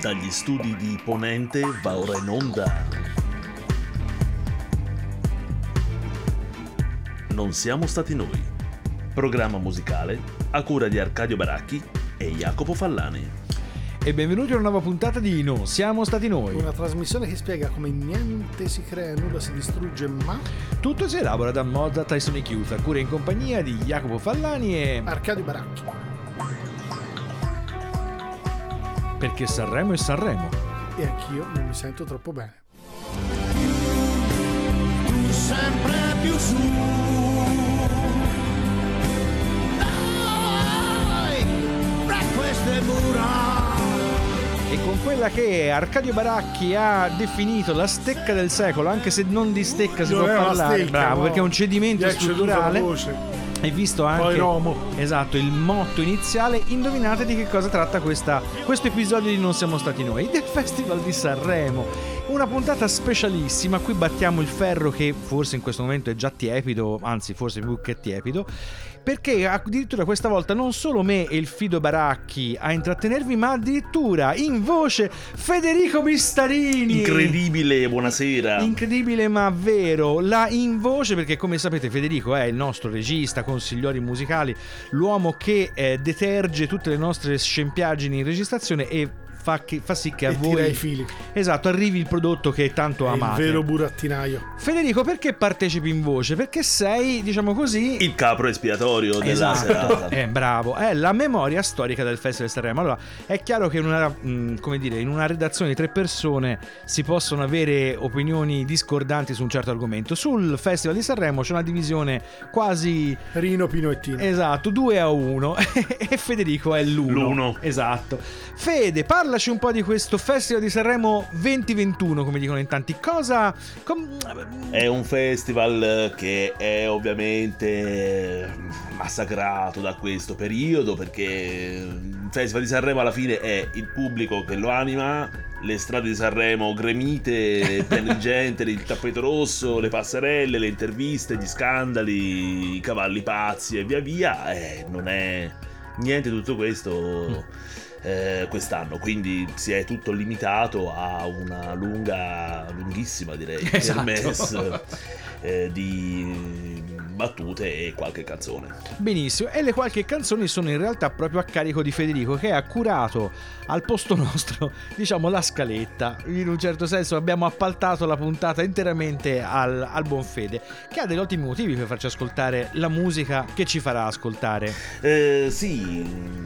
Dagli studi di Ponente va ora in onda. Non siamo stati noi. Programma musicale a cura di Arcadio Baracchi e Jacopo Fallani. E benvenuti a una nuova puntata di Non siamo stati noi. Una trasmissione che spiega come niente si crea, nulla si distrugge, ma Tutto si elabora da Mozart Tyson e Chiusa, cura in compagnia di Jacopo Fallani e... Arcadio Baracchi. Perché Sanremo è Sanremo. E anch'io non mi sento troppo bene. sempre più su. Dai, fra queste mura. E con quella che Arcadio Baracchi ha definito la stecca del secolo, anche se non di stecca si Non può è parlare, stecca, bravo, no. perché è un cedimento è strutturale. voce. Hai visto anche Poi Romo. Esatto, il motto iniziale. Indovinate di che cosa tratta questa, questo episodio di Non siamo stati noi, del Festival di Sanremo. Una puntata specialissima, qui battiamo il ferro che forse in questo momento è già tiepido, anzi forse più che tiepido, perché addirittura questa volta non solo me e il Fido Baracchi a intrattenervi, ma addirittura in voce Federico Bistarini. Incredibile, buonasera. Incredibile ma vero, la in voce perché come sapete Federico è il nostro regista, consigliori musicali, l'uomo che eh, deterge tutte le nostre scempiaggini in registrazione e fa, che- fa sì che a E voi i fili. esatto arrivi il prodotto che tanto È il amate. vero burattinaio. Federico perché partecipi in voce? Perché sei diciamo così Il capro espiatorio della Esatto. serata. Eh, bravo, è la memoria storica del Festival di Sanremo. Allora, è chiaro che in una, mh, come dire, in una redazione di tre persone si possono avere opinioni discordanti su un certo argomento. Sul Festival di Sanremo c'è una divisione quasi Rino, Pino e Tino. esatto, 2 a 1 e Federico è l'1. L'uno. Esatto. Fede, parlaci un po' di questo Festival di Sanremo 2021, come dicono in tanti. Cosa com- È un festival che è ovviamente massacrato da questo periodo perché il Festival di Sanremo alla fine è il pubblico che lo anima, le strade di Sanremo gremite, piene di gente, il tappeto rosso, le passerelle, le interviste, gli scandali, i cavalli pazzi e via via. E non è niente tutto questo eh, quest'anno, quindi si è tutto limitato a una lunga, lunghissima direi, Esatto. kermesse, eh, di battute e qualche canzone. Benissimo, e le qualche canzoni sono in realtà proprio a carico di Federico che ha curato al posto nostro, diciamo, la scaletta. In un certo senso abbiamo appaltato la puntata interamente al, al buon Fede, che ha degli ottimi motivi per farci ascoltare la musica che ci farà ascoltare. Eh, sì,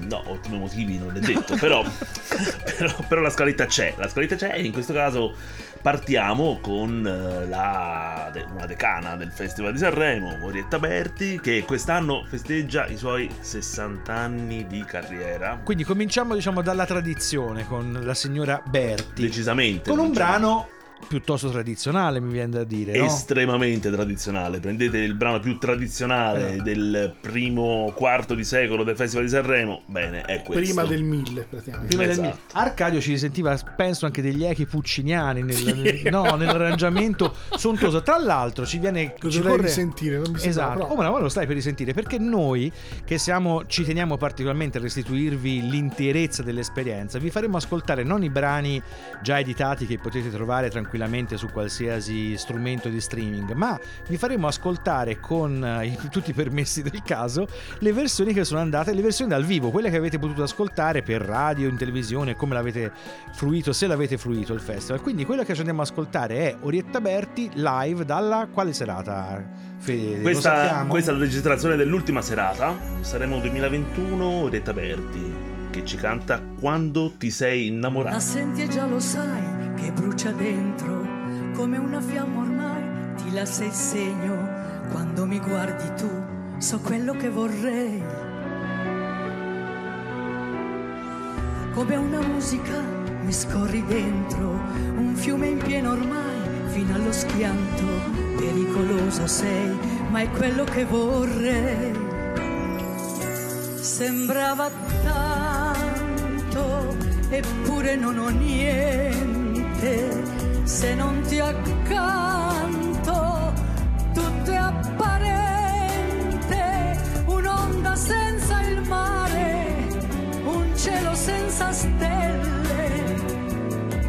no, ottimi motivi non è detto, però, però, però la scaletta c'è, la scaletta c'è e in questo caso partiamo con eh, la, una decana del Festival di Sanremo, Orietta Berti, che quest'anno festeggia i suoi 60 anni di carriera. Quindi cominciamo, diciamo, dalla tradizione con la signora Berti. Decisamente. Con un diciamo, brano piuttosto tradizionale, mi viene da dire. no? estremamente tradizionale. Prendete il brano più tradizionale Eh. del primo quarto di secolo del Festival di Sanremo. Bene, è questo. Prima del 1000, praticamente. Prima del Esatto. mio- Arcadio ci sentiva, penso, anche degli echi pucciniani nel, nel- no, nell'arrangiamento sontuoso. Tra l'altro, ci viene. Lo ci dovrei corre- risentire, non mi sembra Esatto, proprio. oh, lo stai per risentire perché noi che siamo, ci teniamo particolarmente a restituirvi l'interezza dell'esperienza, vi faremo ascoltare non i brani già editati che potete trovare tranquillamente su qualsiasi strumento di streaming, ma vi faremo ascoltare con eh, tutti i permessi del caso le versioni che sono andate, le versioni dal vivo, quelle che avete potuto ascoltare per radio, in televisione, come l'avete fruito, se l'avete fruito il festival. Quindi quello che ci andiamo ad ascoltare è Orietta Berti live dalla quale serata? Fede, Questa, questa è la registrazione dell'ultima serata. Saremo 2021, Orietta Berti, che ci canta Quando ti sei La innamorato. senti e già lo sai che brucia dentro come una fiamma ormai ti lascia il segno. Quando mi guardi tu so quello che vorrei. Come una musica mi scorri dentro un fiume in pieno ormai fino allo schianto. Pericoloso sei ma è quello che vorrei. Sembrava tanto, tutto, eppure non ho niente. Se non ti accanto, tutto è apparente. Un'onda senza il mare, un cielo senza stelle.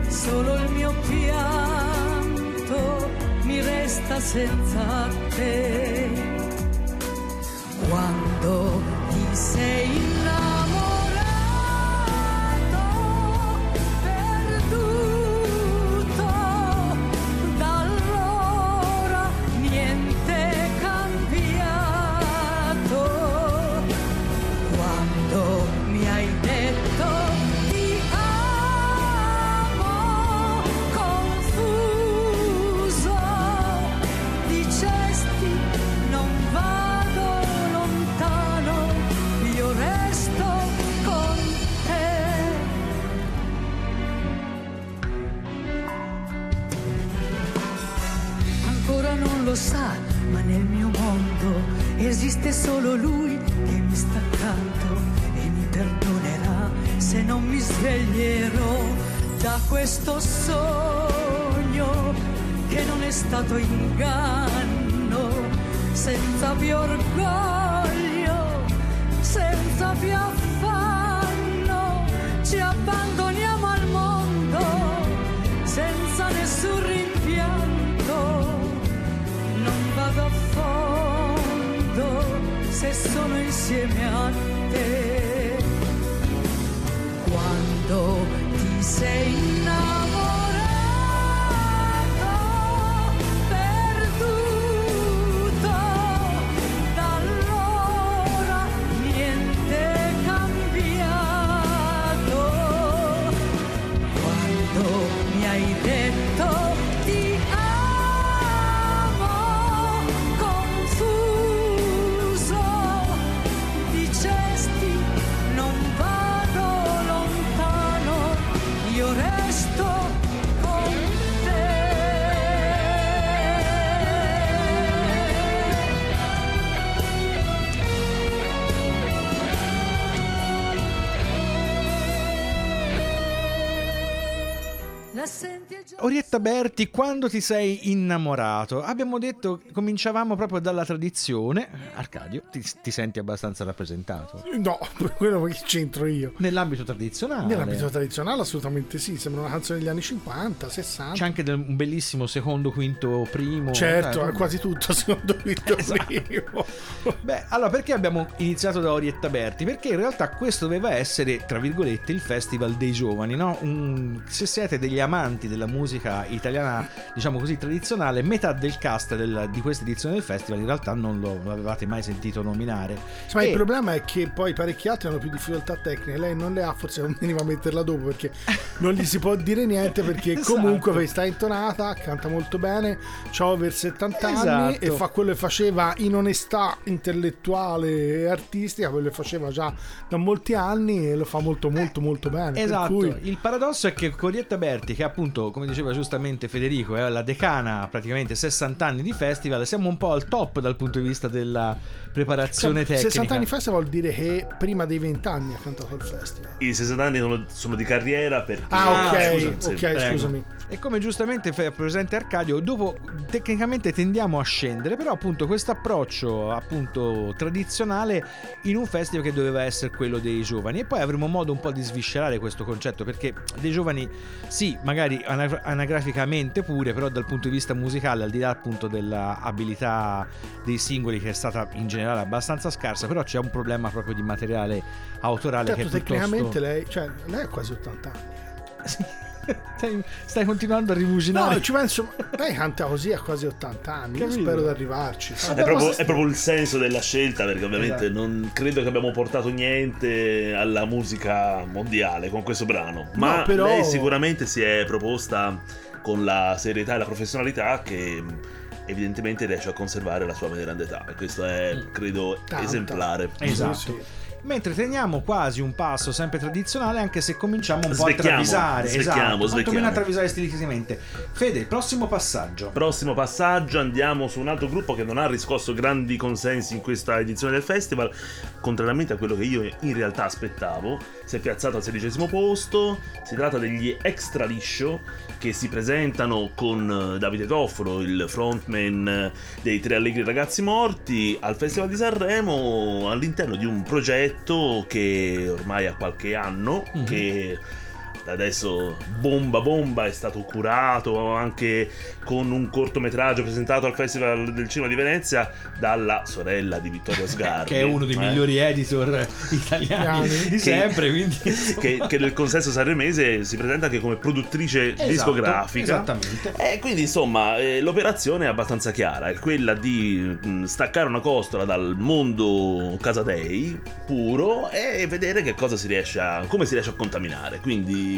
Solo il mio pianto mi resta senza te. Quando ti sei in là. Orietta Berti, quando ti sei innamorato? Abbiamo detto, cominciavamo proprio dalla tradizione. Arcadio, ti, ti senti abbastanza rappresentato? No, quello che c'entro io. Nell'ambito tradizionale. Nell'ambito tradizionale assolutamente sì, sembra una canzone degli anni 50, 60. C'è anche del- un bellissimo secondo, quinto, primo. Certo, Eh, è quasi tutto secondo me. Esatto. Beh, allora perché abbiamo iniziato da Orietta Berti? Perché in realtà questo doveva essere, tra virgolette, il festival dei giovani, no? Un- se siete degli amanti della musica italiana, diciamo così, tradizionale, metà del cast del- di questa edizione del festival in realtà non lo avevate mai sentito nominare. Ma E- il problema è che poi parecchi altri hanno più difficoltà tecniche. Lei non le ha, forse non veniva a metterla dopo perché non gli si può dire niente. Perché Esatto. comunque sta intonata, canta molto bene, ha over 70 anni Esatto. e fa quello che faceva in onestà intellettuale e artistica, quello che faceva già da molti anni e lo fa molto, molto, molto bene. Esatto, cui- il paradosso è che Corietta Berti, che appunto, come diceva giustamente Federico, è la decana praticamente 60 anni di festival, siamo un po' al top dal punto di vista della preparazione tecnica. 60 anni fa vuol dire che prima dei 20 anni ha cantato al festival. I 60 anni sono, sono di carriera perché... Ah, ok, scusa, sì. ok, prego. scusami. E come giustamente fa presente Arcadio, dopo tecnicamente tendiamo a scendere, però appunto questo approccio appunto tradizionale in un festival che doveva essere quello dei giovani e poi avremo modo un po' di sviscerare questo concetto perché dei giovani sì, magari ana- anagraficamente pure, però dal punto di vista musicale, al di là appunto dell'abilità dei singoli che è stata in generale abbastanza scarsa, però c'è un problema proprio di materiale autorale Certo, che è tecnicamente piuttosto... lei, cioè, lei ha quasi 80 anni. Sì. Stai, stai continuando a rimuginare. No, ci penso, lei canta così a quasi 80 anni. Io Capito. spero di arrivarci. È proprio, è proprio il senso della scelta perché ovviamente Esatto. non credo che abbiamo portato niente alla musica mondiale con questo brano ma No, però- lei sicuramente si è proposta con la serietà e la professionalità che evidentemente riesce a conservare la sua grande età e questo è credo Tanta. esemplare Esatto. Sì. Mentre teniamo quasi un passo sempre tradizionale, anche se cominciamo un po' a Svecchiamo, travisare. svecchiamo, esatto, quantomeno svecchiamo. a travisare stilisticamente. Fede, il prossimo passaggio. Prossimo passaggio andiamo su un altro gruppo che non ha riscosso grandi consensi in questa edizione del festival, contrariamente a quello che io in realtà aspettavo. Si è piazzato al sedicesimo posto, si tratta degli Extra Liscio che si presentano con eh, Davide Toffolo, il frontman eh, dei Tre Allegri Ragazzi Morti, al Festival di Sanremo all'interno di un progetto che ormai ha qualche anno, Mhm. che adesso bomba bomba è stato curato anche con un cortometraggio presentato al Festival del Cinema di Venezia dalla sorella di Vittorio Sgarbi che è uno dei eh, migliori editor italiani di che- sempre, quindi che, che nel consesso sanremese si presenta anche come produttrice Esatto, discografica Esattamente. e quindi insomma eh, l'operazione è abbastanza chiara, è quella di mh, staccare una costola dal mondo Casadei puro e vedere che cosa si riesce a, come si riesce a contaminare. Quindi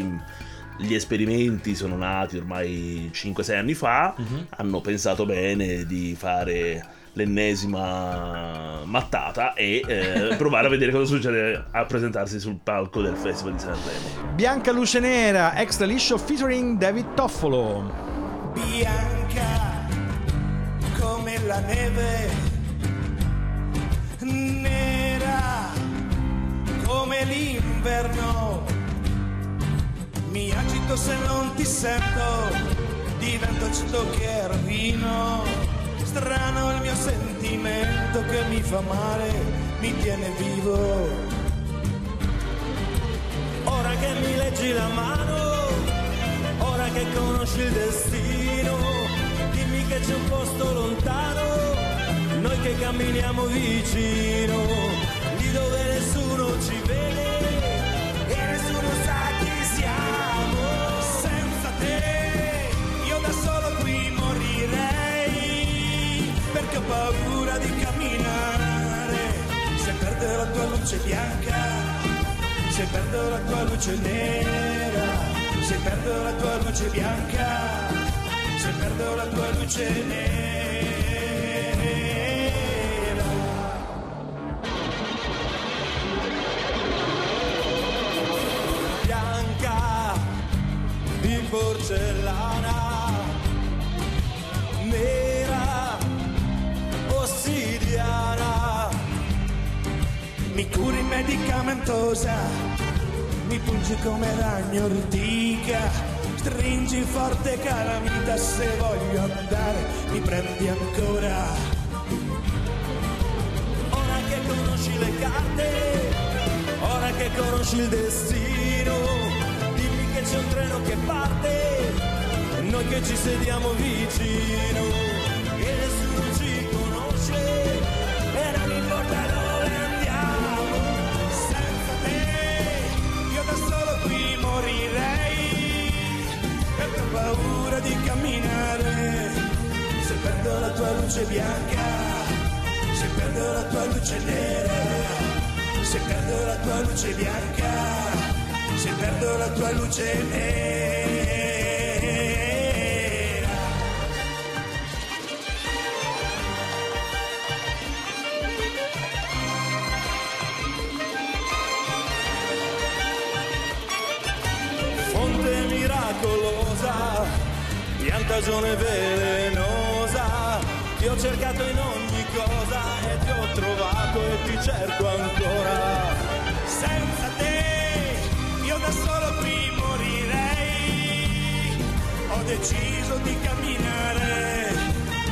gli esperimenti sono nati ormai 5-6 anni fa, Mhm. hanno pensato bene di fare l'ennesima mattata e eh, provare a vedere cosa succede a presentarsi sul palco del Festival di Sanremo. Bianca Luce Nera, extra liscio featuring David Toffolo. bianca come la neve, nera come l'inverno. Mi agito se non ti sento, divento aceto che rovino. Strano il mio sentimento che mi fa male, mi tiene vivo. Ora che mi leggi la mano, ora che conosci il destino, dimmi che c'è un posto lontano, noi che camminiamo vicino, lì dove nessuno ci vede perdo la tua luce nera, se perdo la tua luce bianca, se perdo la tua luce nera. Bianca di porcellana, nera, ossidiana mi curi medicamentosa, pungi come ragno ortica, stringi forte calamita se voglio andare, mi prendi ancora. Ora che conosci le carte, ora che conosci il destino, dimmi che c'è un treno che parte, noi che ci sediamo vicino, camminare, se perdo la tua luce bianca se perdo la tua luce nera, se perdo la tua luce bianca, se perdo la tua luce nera. Piantagione velenosa, ti ho cercato in ogni cosa e ti ho trovato e ti cerco ancora. Senza te io da solo qui morirei, ho deciso di camminare,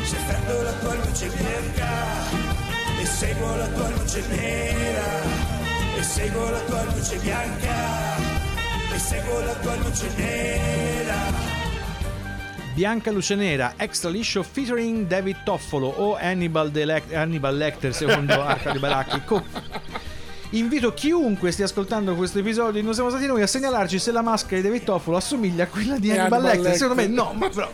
se perdo la tua luce bianca e seguo la tua luce nera, e seguo la tua luce bianca e seguo la tua luce nera. Bianca Luce Nera, extra liscio featuring David Toffolo o Hannibal, de Lec- Hannibal Lecter secondo Arcadi Baracchi. Co- Invito chiunque stia ascoltando questo episodio di Non siamo stati noi a segnalarci se la maschera di David Toffolo assomiglia a quella di È Hannibal Hannibal Lecter. Secondo me no, ma però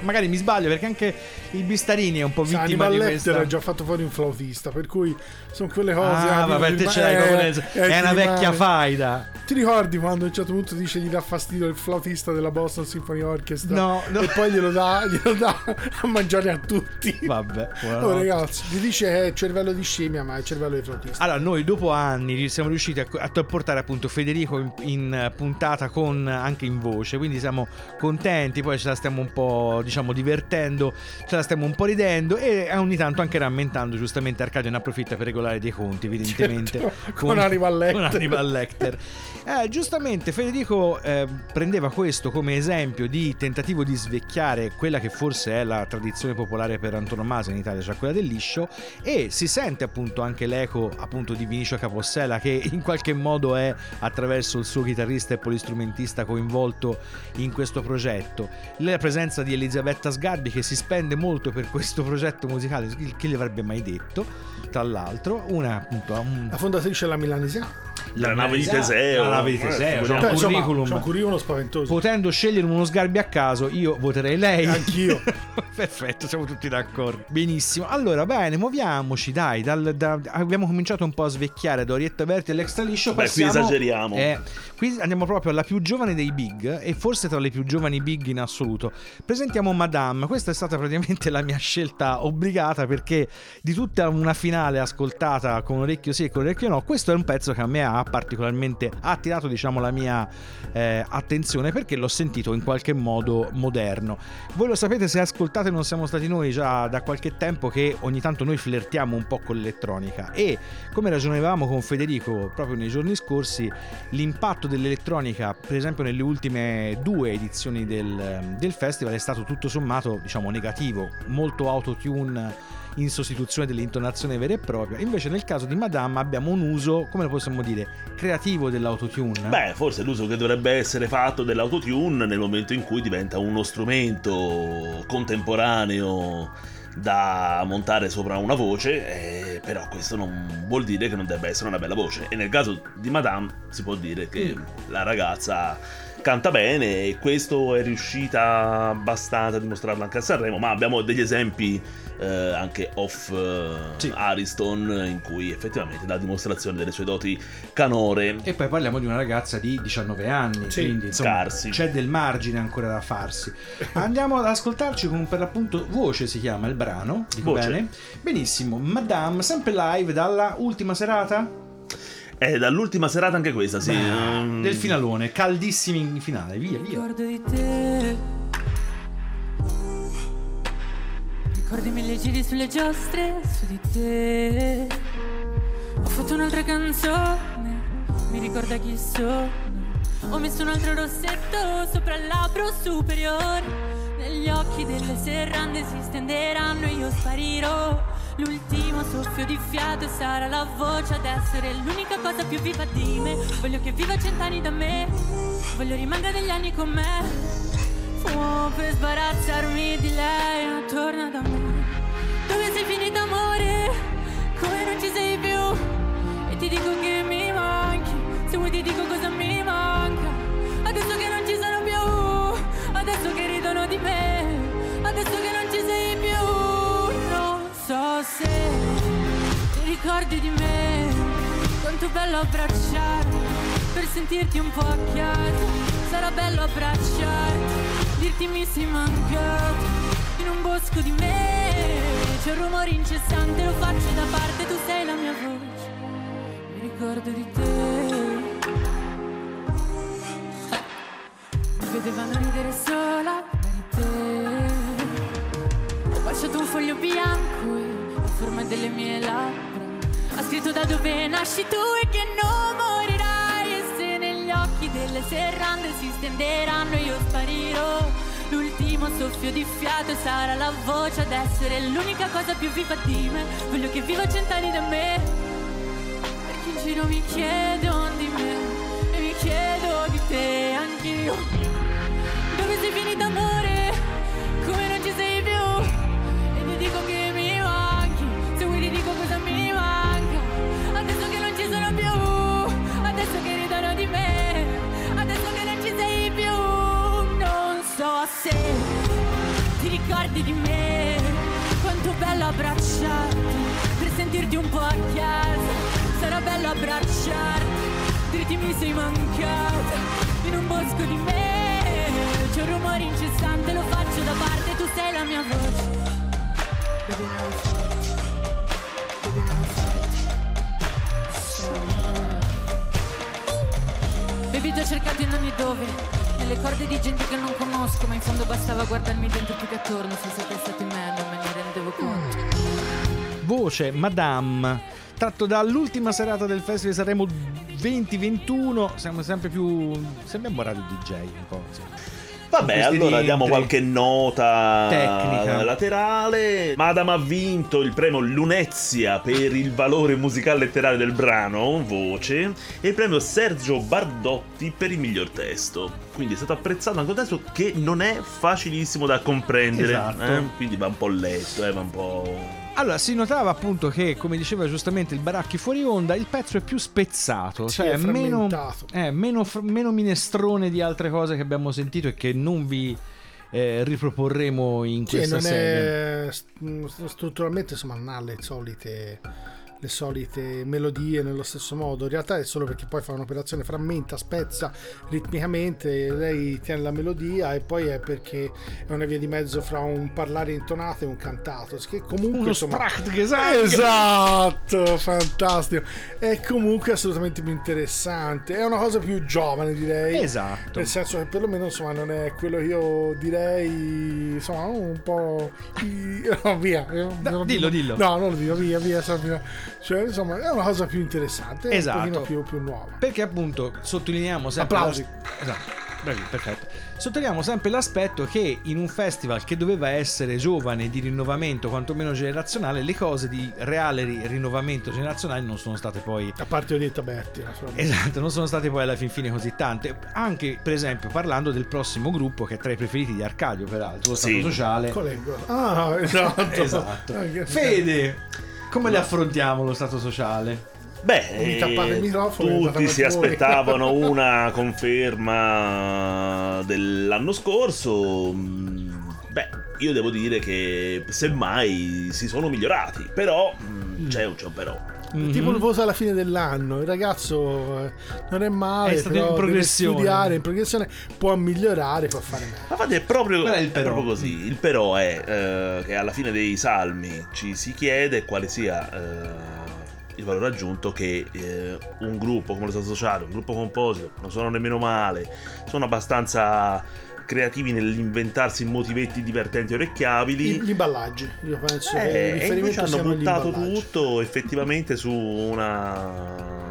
magari mi sbaglio perché anche il Bistarini è un po' vittima Hannibal di Lecter questa. ha già fatto fuori un flautista, per cui sono quelle cose. Ah, vabbè, ti- te ce l'hai eh, proprio nel- eh, È una vecchia faida. Ti ricordi quando a un certo punto dice gli dà fastidio il flautista della Boston Symphony Orchestra? No, no. E poi glielo dà, glielo dà a mangiare a tutti. Vabbè, Oh, ragazzi, gli dice che è cervello di scimmia, ma è cervello di flautista. Allora, noi dopo anni siamo riusciti a, a portare appunto Federico in, in puntata con anche in voce, quindi siamo contenti, poi ce la stiamo un po' diciamo divertendo, ce la stiamo un po' ridendo e ogni tanto anche rammentando, giustamente Arcadio ne approfitta per regolare dei conti, evidentemente. Certo, con Hannibal Lecter. Con Hannibal Lecter. Eh, giustamente Federico eh, prendeva questo come esempio di tentativo di svecchiare quella che forse è la tradizione popolare per antonomasia in Italia, cioè quella del liscio, e si sente appunto anche l'eco appunto di Vinicio Bruxella che in qualche modo è attraverso il suo chitarrista e polistrumentista coinvolto in questo progetto. La presenza di Elisabetta Sgarbi che si spende molto per questo progetto musicale, chi gli avrebbe mai detto, tra l'altro, una appunto un... La fondatrice della Milanesiana. La nave di Teseo. La nave di Teseo, Eh, c'è un insomma, curriculum. c'è un curriculum spaventoso. Potendo scegliere uno Sgarbi a caso, io voterei lei. Anch'io. Perfetto, siamo tutti d'accordo. Benissimo. Allora, bene, muoviamoci, dai. dal- da- abbiamo cominciato un po' a svecchiare da Orietta Berti all'extra liscio. Beh, qui passiamo- esageriamo. Eh, qui andiamo proprio alla più giovane dei big e forse tra le più giovani big in assoluto. Presentiamo Madame. Questa è stata praticamente la mia scelta obbligata perché di tutta una finale ascoltata con orecchio sì e con orecchio no, questo è un pezzo che a me ha particolarmente ha attirato, diciamo, la mia eh, attenzione perché l'ho sentito in qualche modo moderno. Voi lo sapete se ascoltate non siamo stati noi già da qualche tempo che ogni tanto noi flirtiamo un po' con l'elettronica e come ragionavamo con Federico proprio nei giorni scorsi l'impatto dell'elettronica per esempio nelle ultime due edizioni del, del festival è stato tutto sommato diciamo negativo molto autotune in sostituzione dell'intonazione vera e propria. Invece nel caso di Madame abbiamo un uso come lo possiamo dire creativo dell'autotune. Beh, forse l'uso che dovrebbe essere fatto dell'autotune nel momento in cui diventa uno strumento contemporaneo da montare sopra una voce, eh, però questo non vuol dire che non debba essere una bella voce. E nel caso di Madame si può dire che la ragazza canta bene e questo è riuscita abbastanza a dimostrarlo anche a Sanremo, ma abbiamo degli esempi eh, anche off eh, Sì. Ariston in cui effettivamente dà dimostrazione delle sue doti canore. E poi parliamo di una ragazza di 19 anni, Sì, quindi insomma scarsi. c'è del margine ancora da farsi. Andiamo ad ascoltarci con per l'appunto Voce si chiama il brano, dico Voce. bene? Benissimo, Madame, sempre live dalla ultima serata È dall'ultima serata anche questa, sì. Mm. del finalone, caldissimi in finale, via via. Ricordo di te. Ricordi mille giri sulle giostre su di te. Ho fatto un'altra canzone, mi ricorda chi sono. Ho messo un altro rossetto sopra il labbro superiore. Negli occhi delle serrande si stenderanno e io sparirò. L'ultimo soffio di fiato sarà la voce ad essere l'unica cosa più viva di me. Voglio che viva cent'anni da me, voglio rimanga degli anni con me. Fumo per sbarazzarmi di lei, ma torna da me. Dove sei finito amore? Come non ci sei più? E ti dico che mi manchi, se vuoi ti dico cosa mi manca. Adesso che non ci sono più, adesso che ridono di me, se ti ricordi di me, quanto bello abbracciarti, per sentirti un po' a casa. Sarà bello abbracciarti, dirti mi sei mancato, in un bosco di me. C'è un rumore incessante, lo faccio da parte, tu sei la mia voce. Mi ricordo di te. Mi vedevano ridere sola per te. Ho baciato un foglio bianco forma delle mie labbra. Ha scritto da dove nasci tu e che non morirai. E se negli occhi delle serrande si stenderanno io sparirò. L'ultimo soffio di fiato sarà la voce ad essere l'unica cosa più viva di me. Voglio che viva cent'anni da me. Perché in giro mi chiedono di me e mi chiedo di te anch'io. Dove sei finito amore? Come non ci sei più? E ti dico che Se ti ricordi di me, quanto bello abbracciarti, per sentirti un po' a casa. Sarà bello abbracciarti, dirti mi sei mancata, in un bosco di me. C'è un rumore incessante, lo faccio da parte, tu sei la mia voce. Baby, now. Baby, ti ho cercato in ogni dove, nelle corde di gente che non conosco, ma in fondo bastava guardarmi dentro più che attorno, se siete stati in me non me ne rendevo conto. Voce Madame, tratto dall'ultima serata del Festival di Sanremo 2021. Siamo sempre più. Sembriamo radio DJ un po'. sì. Vabbè, allora diamo qualche nota Tecnica. laterale. Madame ha vinto il premio Lunezia per il valore musicale letterale del brano, voce, e il premio Sergio Bardotti per il miglior testo. Quindi è stato apprezzato anche un testo che non è facilissimo da comprendere. Esatto. eh? Quindi va un po' letto, eh, va un po'. Allora, si notava appunto che, come diceva giustamente il Baracchi fuori onda, il pezzo è più spezzato, Sì, cioè è meno, frammentato. eh, meno, meno minestrone di altre cose che abbiamo sentito e che non vi eh, riproporremo in Sì, questa non serie. è st- strutturalmente insomma non ha le solite le solite melodie nello stesso modo in realtà è solo perché poi fa un'operazione frammenta spezza ritmicamente lei tiene la melodia e poi è perché è una via di mezzo fra un parlare intonato e un cantato che comunque Uno insomma! Esatto, fantastico. È comunque assolutamente più interessante. È una cosa più giovane, direi. Esatto. Nel senso che perlomeno insomma non è quello che io direi insomma un po' no, via Da- dillo, dillo. no non lo dico via via, via. Cioè insomma è una cosa più interessante Esatto. più, più nuova Perché appunto sottolineiamo sempre. Applausi. l'as- Esatto. Bravi, perfetto. Sottolineiamo sempre l'aspetto che in un festival che doveva essere giovane, di rinnovamento quantomeno generazionale, le cose di reale ri- rinnovamento generazionale non sono state poi a parte Odetta Berti. Esatto, non sono state poi alla fin fine così tante. Anche, per esempio, parlando del prossimo gruppo, che è tra i preferiti di Arcadio, peraltro, lo Sì. Stato Sociale. Qual è il go- ah esatto Esatto. Fede, come li affrontiamo lo Stato Sociale? Beh, eh, tutti si aspettavano una conferma dell'anno scorso. Mm, Beh, io devo dire che semmai si sono migliorati, però mm, c'è un c'è un però. Mhm. Tipo il voto alla fine dell'anno, il ragazzo eh, non è male, È stato però in deve progressione. studiare in progressione, può migliorare, può fare meglio. Ma infatti è proprio, Qual è il è però? proprio così. Il però è eh, che alla fine dei salmi ci si chiede quale sia eh, il valore aggiunto che eh, un gruppo come lo Stato Sociale, un gruppo composito, non sono nemmeno male, sono abbastanza creativi nell'inventarsi motivetti divertenti e orecchiabili. I- Gli imballaggi, io penso che Eh, e invece hanno buttato tutto effettivamente su una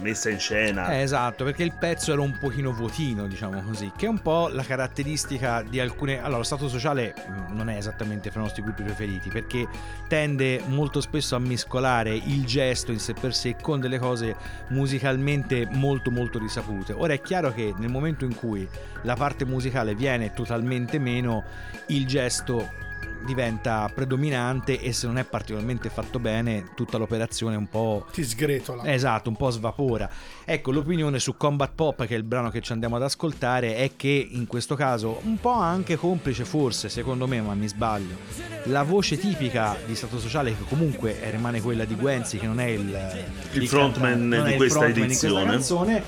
messa in scena. Eh, esatto, perché il pezzo era un pochino vuotino, diciamo così, che è un po' la caratteristica di alcune... Allora, lo Stato Sociale mh, non è esattamente fra i nostri gruppi preferiti, perché tende molto spesso a mescolare il gesto in sé per sé con delle cose musicalmente molto molto risapute. Ora è chiaro che nel momento in cui la parte musicale viene totalmente meno, il gesto diventa predominante e se non è particolarmente fatto bene tutta l'operazione è un po' Ti sgretola. Esatto, un po' svapora. Ecco, l'opinione su Combat Pop, che è il brano che ci andiamo ad ascoltare, è che in questo caso, un po' anche complice forse, secondo me, ma mi sbaglio, la voce tipica di Stato Sociale, che comunque rimane quella di Guenzi, che non è il, Il frontman cantante, non di è il questa frontman di edizione. canzone,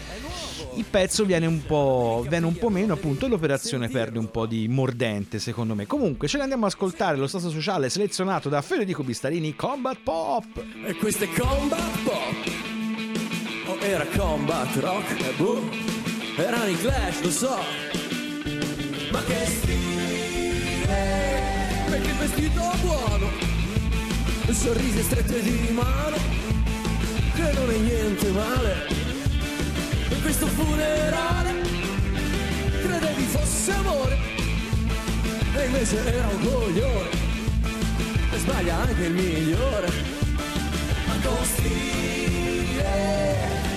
il pezzo viene un po', viene un po' meno appunto e l'operazione perde un po' di mordente secondo me. Comunque ce ne andiamo ad ascoltare lo stato sociale selezionato da Federico Bistarini Combat Pop. E questo è Combat Pop. O era Combat Rock E boh. Erano i Clash, lo so. Ma che stile Perché vestito buono. Il sorriso stretto di mano Che non è niente male questo funerale Credevi fosse amore E invece era un coglione E sbaglia anche il migliore. Ma con stile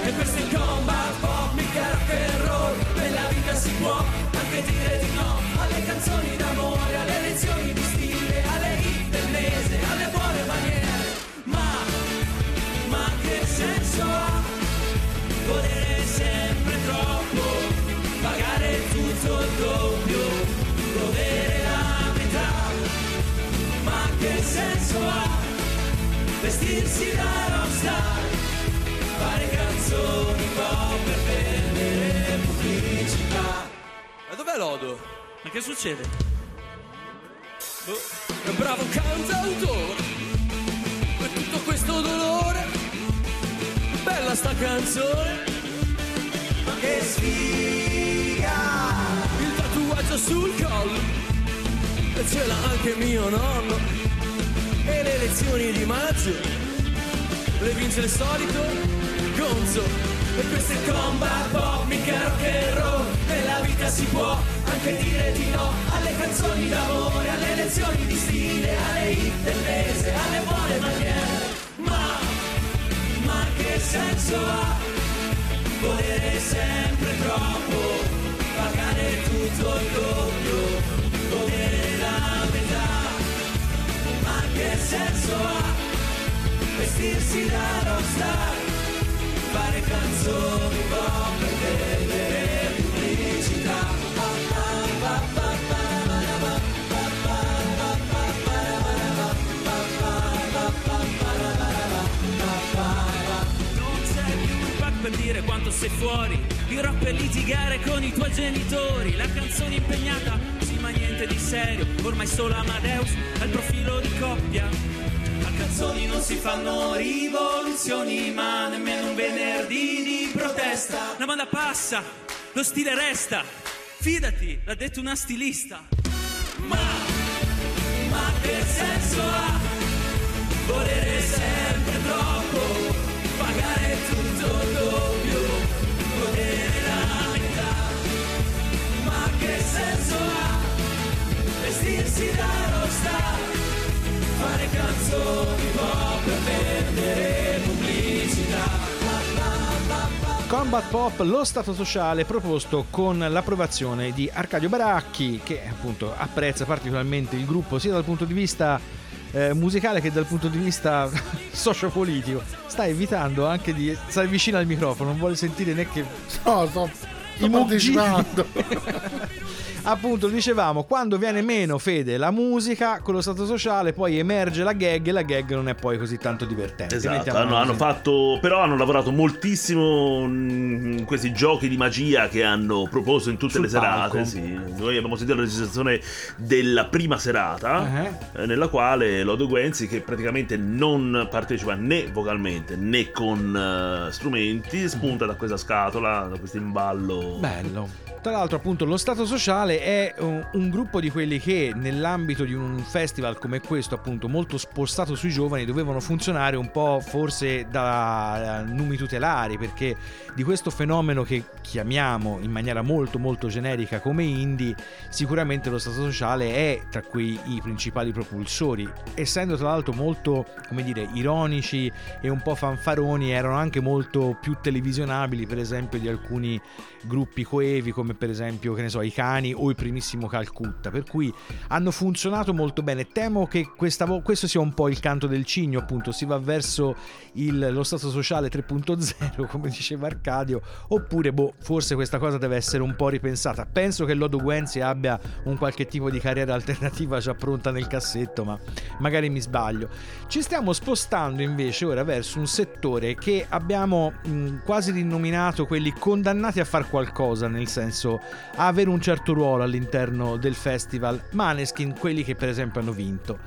E questo il combat pop, mica rock and roll Nella vita si può anche dire di no Alle canzoni d'amore, vestirsi da rockstar, fare canzoni pop per vendere pubblicità. Ma dov'è Lodo? Ma che succede? Boh, è un bravo cantautore, per tutto questo dolore, bella sta canzone, ma che sfiga! Il tatuaggio sul collo, e ce l'ha anche mio nonno e le elezioni di maggio le vince il solito Gonzo. E questo è combat pop, mica rock and roll. Nella vita si può anche dire di no. Alle canzoni d'amore, alle lezioni di stile Alle hit del mese, alle buone maniere. Ma, ma che senso ha Volere sempre troppo? Pagare tutto il doppio Godere la Ma che senso ha Vestirsi da rockstar Fare canzoni pop per vendere pubblicità Non sei più il pack per dire quanto sei fuori. Il rock per litigare con i tuoi genitori. La canzone impegnata, niente di serio Ormai solo Amadeus ha il profilo di coppia. A canzoni non si fanno rivoluzioni Ma nemmeno un venerdì di protesta. La banda passa, lo stile resta Fidati, l'ha detto una stilista. Ma, ma che senso ha Volere sempre troppo Pagare tutto Vestirsi da rockstar Fare canzoni pop per vendere pubblicità Combat Pop, lo stato sociale proposto con l'approvazione di Arcadio Baracchi che appunto apprezza particolarmente il gruppo sia dal punto di vista eh, musicale che dal punto di vista sociopolitico. Sta evitando anche di stare vicino al microfono, non vuole sentire né che No, sto, sto I partecipando. appunto dicevamo quando viene meno fede la musica con lo stato sociale poi emerge la gag e la gag non è poi così tanto divertente Esatto, hanno, hanno fatto, però hanno lavorato moltissimo mm, in questi giochi di magia che hanno proposto in tutte Sul le serate. palco. sì. Noi abbiamo sentito la registrazione della prima serata, Eh. eh, nella quale Lodo Guenzi, che praticamente non partecipa né vocalmente né con eh, strumenti, spunta da questa scatola, da questo imballo. Bello. Tra l'altro, appunto, lo Stato Sociale è un, un gruppo di quelli che, nell'ambito di un festival come questo, appunto, molto spostato sui giovani, dovevano funzionare un po' forse da eh, numi tutelari, perché di questo fenomeno che chiamiamo in maniera molto molto generica come indie, sicuramente lo Stato Sociale è tra quei i principali propulsori. Essendo tra l'altro molto, come dire, ironici e un po' fanfaroni, erano anche molto più televisionabili, per esempio, di alcuni gruppi coevi come per esempio che ne so i cani o il primissimo Calcutta. Per cui hanno funzionato molto bene. Temo che questa questo sia un po' il canto del cigno appunto. Si va verso il- lo stato sociale 3.0 come diceva Arcadio oppure boh forse questa cosa deve essere un po' ripensata. Penso che Lodo Guenzi abbia un qualche tipo di carriera alternativa già pronta nel cassetto ma magari mi sbaglio. Ci stiamo spostando invece ora verso un settore che abbiamo mh, quasi rinominato quelli condannati a far qualcosa, nel senso a avere un certo ruolo all'interno del festival, Maneskin, quelli che per esempio hanno vinto.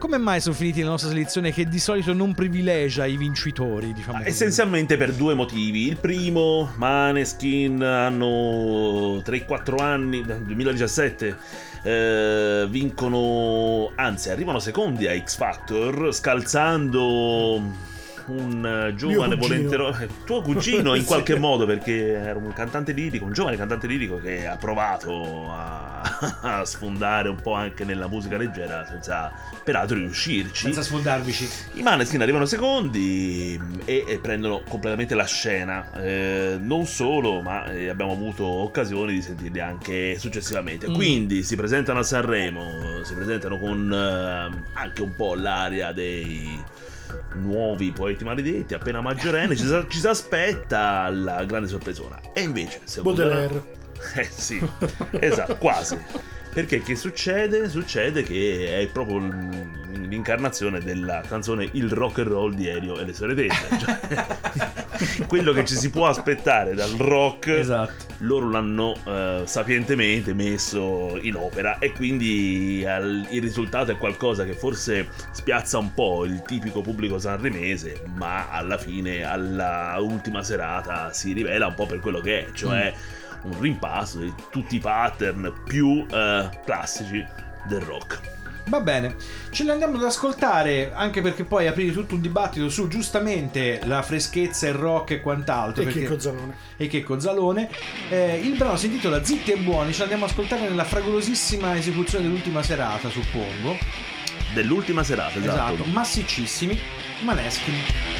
Come mai sono finiti nella nostra selezione che di solito non privilegia i vincitori, diciamo così? Essenzialmente per due motivi. Il primo, Maneskin hanno 3-4 anni, dal 2017, eh, vincono, anzi arrivano secondi a X Factor, scalzando un eh, giovane cugino. volentiero tuo cugino in Sì. qualche modo perché era un cantante lirico un giovane cantante lirico che ha provato a, a sfondare un po' anche nella musica leggera senza peraltro riuscirci Senza sfondarvici. i Maneskin arrivano secondi e, e prendono completamente la scena. Eh, non solo, ma eh, abbiamo avuto occasione di sentirli anche successivamente. Mm. Quindi si presentano a Sanremo, si presentano con eh, anche un po' l'aria dei nuovi poeti maledetti, appena maggiorenni. ci, si- ci si aspetta la grande sorpresona. E invece, secondo Baudelaire. eh sì, esatto, quasi. Perché che succede? Succede che è proprio l'incarnazione della canzone Il rock and roll di Elio e le sue tese. Cioè, quello che ci si può aspettare dal rock, Esatto. loro l'hanno eh, sapientemente messo in opera e quindi al- il risultato è qualcosa che forse spiazza un po' il tipico pubblico sanremese, ma alla fine, alla ultima serata, si rivela un po' per quello che è, cioè un rimpasso di tutti i pattern più eh, classici del rock. Va bene, ce li andiamo ad ascoltare anche perché poi aprire tutto un dibattito su giustamente la freschezza, il rock e quant'altro. E perché... Checco Zalone. E Checco Zalone. Eh, il brano si intitola Zitti e Buoni, ce l'andiamo ad ascoltare nella fragorosissima esecuzione dell'ultima serata, suppongo. Dell'ultima serata, esatto. Esatto, massicissimi, Maneskin.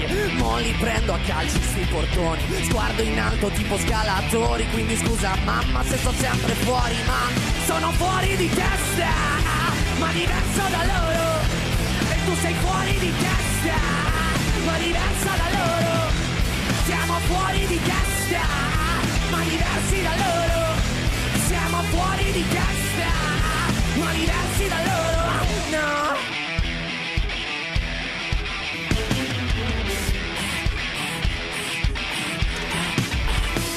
Mo li prendo a calci sti portoni. Sguardo in alto tipo scalatori. Quindi scusa mamma se sto sempre fuori Ma sono fuori di testa Ma diverso da loro. E tu sei fuori di testa Ma diversa da loro. Siamo fuori di testa Ma diversi da loro. Siamo fuori di testa Ma diversi da loro. No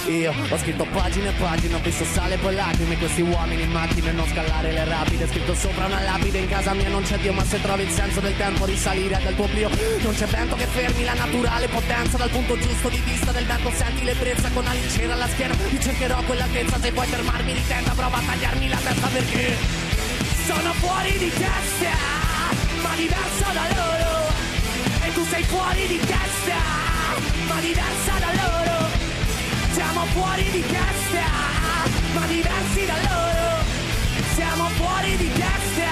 Io. Ho scritto pagine e pagine, ho visto sale e poi lacrime. Questi uomini in macchine non scalare le rapide. Scritto sopra una lapide, in casa mia non c'è Dio Ma se trovi il senso del tempo risalire dal tuo brio Non c'è vento che fermi la naturale potenza. Dal punto giusto di vista del vento senti l'ebbrezza Con alincera alla schiena. Ti cercherò quell'altezza Se vuoi fermarmi di tenda prova a tagliarmi la testa perché Sono fuori di testa, ma diverso da loro. E tu sei fuori di testa, ma diversa da loro siamo fuori di testa, ma diversi da loro. Siamo fuori di testa,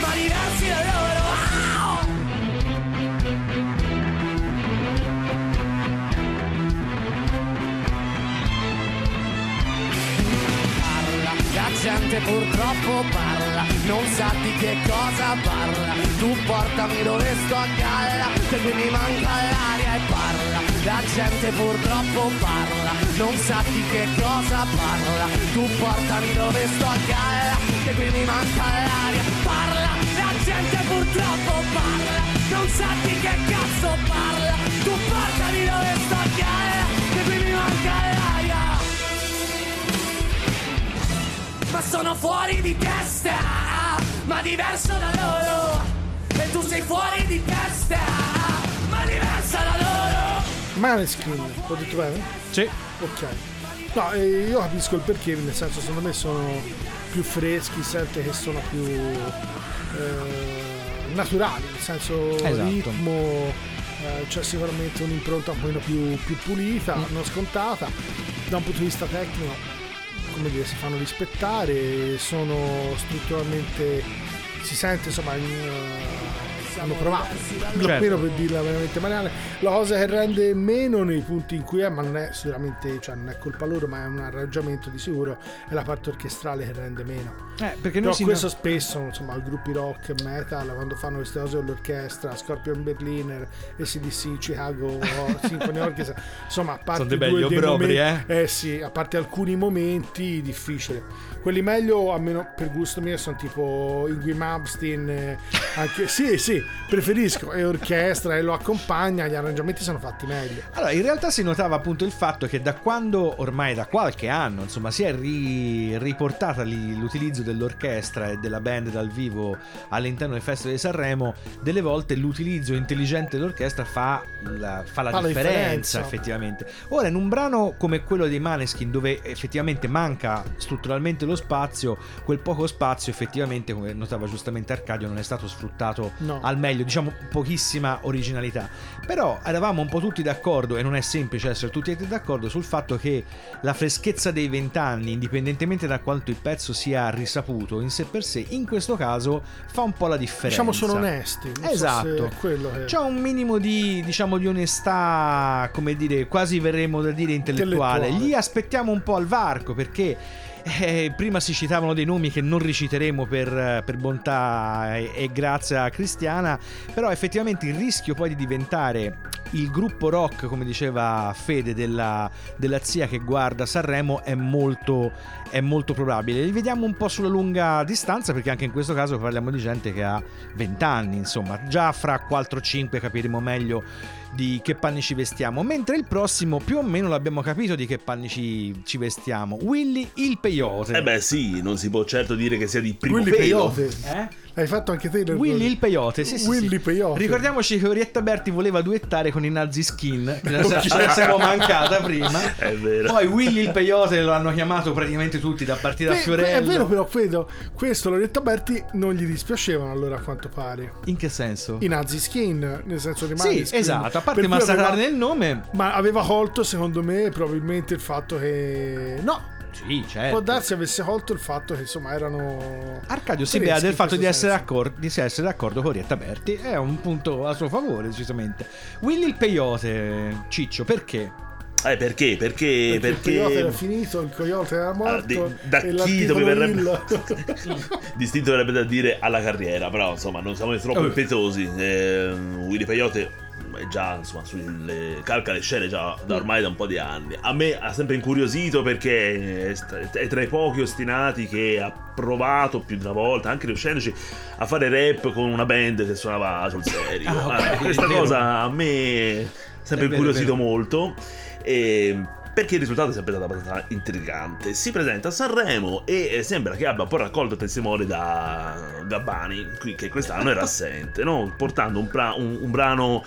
ma diversi da loro. La gente purtroppo parla, non sa di che cosa parla. Tu portami dove sto a galla, che qui mi manca l'aria e parla. La gente purtroppo parla, non sa di che cosa parla. Tu portami dove sto a galla, che qui mi manca l'aria. Parla, la gente purtroppo parla, non sa di che cazzo parla. Tu portami dove sto a galla, che qui mi manca l'aria. Ma sono fuori di testa, ma diverso da loro. E tu sei fuori di testa, ma diversa da loro. Maneskin, ho detto bene? Sì. Ok. No, eh, io capisco il perché, nel senso secondo me sono più freschi, sente che sono più eh, naturali, nel senso Esatto. ritmo, eh, c'è sicuramente un'impronta un pochino più, più pulita, non scontata. Da un punto di vista tecnico, come dire, si fanno rispettare, sono strutturalmente, si sente insomma, in, eh, hanno provato, Certo. almeno per dirla veramente banale. La cosa che rende meno nei punti in cui è, ma non è sicuramente, cioè non è colpa loro, ma è un arrangiamento di sicuro, è la parte orchestrale che rende meno. Eh, perché Però noi si questo spesso, insomma, i gruppi rock e metal, quando fanno queste cose con l'orchestra, Scorpion Berliner, ACDC, Chicago, Symphony Orchestra, insomma, a parte Sono dei due belli dei obbrobri, momenti- eh sì, a parte alcuni momenti difficili. Quelli meglio, almeno per gusto mio, sono tipo Ingui Malmsteen, eh, anche, sì, sì, preferisco, è orchestra e lo accompagna, gli arrangiamenti sono fatti meglio. Allora, in realtà si notava appunto il fatto che da quando, ormai da qualche anno, insomma, si è ri- riportata l'utilizzo dell'orchestra e della band dal vivo all'interno del Festival di Sanremo, delle volte l'utilizzo intelligente dell'orchestra fa la, fa la Fa differenza, differenza. effettivamente. Ora, in un brano come quello dei Maneskin, dove effettivamente manca strutturalmente lo spazio, quel poco spazio effettivamente, come notava giustamente Arcadio, non è stato sfruttato No. al meglio, diciamo pochissima originalità. Però eravamo un po' tutti d'accordo, e non è semplice essere tutti d'accordo, sul fatto che la freschezza dei vent'anni, indipendentemente da quanto il pezzo sia risaputo in sé per sé, in questo caso fa un po' la differenza. Diciamo sono onesti. so Esatto. quello che... C'è un minimo di, diciamo, di onestà, come dire, quasi verremo da dire intellettuale. Intellettuale. Gli aspettiamo un po' al varco perché eh, prima si citavano dei nomi che non riciteremo per, per bontà e, e grazia cristiana, però effettivamente il rischio poi di diventare il gruppo rock, come diceva Fede, della, della zia che guarda Sanremo è molto, è molto probabile. Li vediamo un po' sulla lunga distanza perché anche in questo caso parliamo di gente che ha 20 anni, insomma, già fra 4-5 capiremo meglio di che panni ci vestiamo, mentre il prossimo più o meno l'abbiamo capito di che panni ci, ci vestiamo. Willy il peyote. Eh beh sì, non si può certo dire che sia di primo Willy pelo. Peyote. Eh? Hai fatto anche te il Willy il peyote, sì, sì, Willy sì. Peyote. Ricordiamoci che Orietta Berti voleva duettare con i Nazi Skin, che la siamo mancata prima. È vero. Poi Willy il peyote lo hanno chiamato praticamente tutti, da partire da Fiorello. È vero, però, credo questo Loretta Berti non gli dispiacevano allora a quanto pare. In che senso? I Nazi Skin, nel senso di Sì, Skin. esatto, a parte massacrare nel nome. Ma aveva colto, secondo me, probabilmente il fatto che. No, Sì, certo. può darsi avesse colto il fatto che insomma erano. Arcadio si bea del fatto di essere, d'accordo, di essere d'accordo con Orietta Berti. È un punto a suo favore, decisamente. Willy il peyote, Ciccio, perché? Eh perché? Perché? Perché, il coyote era Perché... finito, il coyote era Ah, morto. di- da e chi dove verrebbe distinto verrebbe da dire alla carriera però insomma non siamo troppo Eh. impetuosi eh, Willy Peyote è già insomma sulle calca le scene già da ormai da un po' di anni. A me ha sempre incuriosito perché è, tra i pochi ostinati che ha provato più di una volta anche riuscendoci a fare rap con una band che suonava sul serio. Ah, ok, Ah, questa cosa a me ha sempre È vero, incuriosito molto. E perché il risultato è sempre stato abbastanza intrigante. Si presenta a Sanremo e eh, sembra che abbia un po' raccolto testimoni da Gabbani, qui- che quest'anno era assente, no? portando un, pra- un- un brano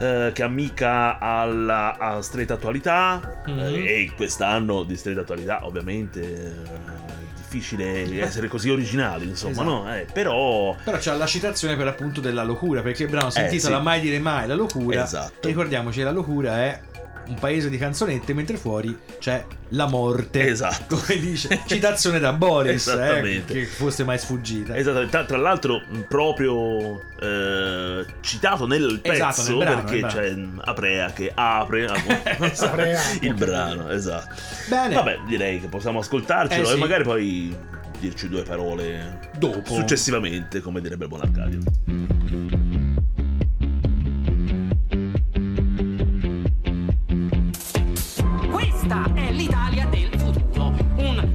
eh, che amica alla a stretta attualità Mhm. eh, e quest'anno di stretta attualità ovviamente eh, è difficile essere così originali, insomma, Esatto. no? Eh, però... Però c'è la citazione per appunto della locura, perché il brano si Eh, intitola sì. Mai dire mai la locura. Esatto. Ricordiamoci, la locura è un paese di canzonette, mentre fuori c'è la morte. Esatto. Come dice, citazione da Boris, eh, che fosse mai sfuggita. Esattamente, tra, tra l'altro proprio eh, citato nel pezzo Esatto, nel brano, perché c'è Aprea che apre Aprea. il brano, esatto. Bene, Vabbè, direi che possiamo ascoltarcelo Eh, sì. e magari poi dirci due parole dopo. successivamente, come direbbe Buon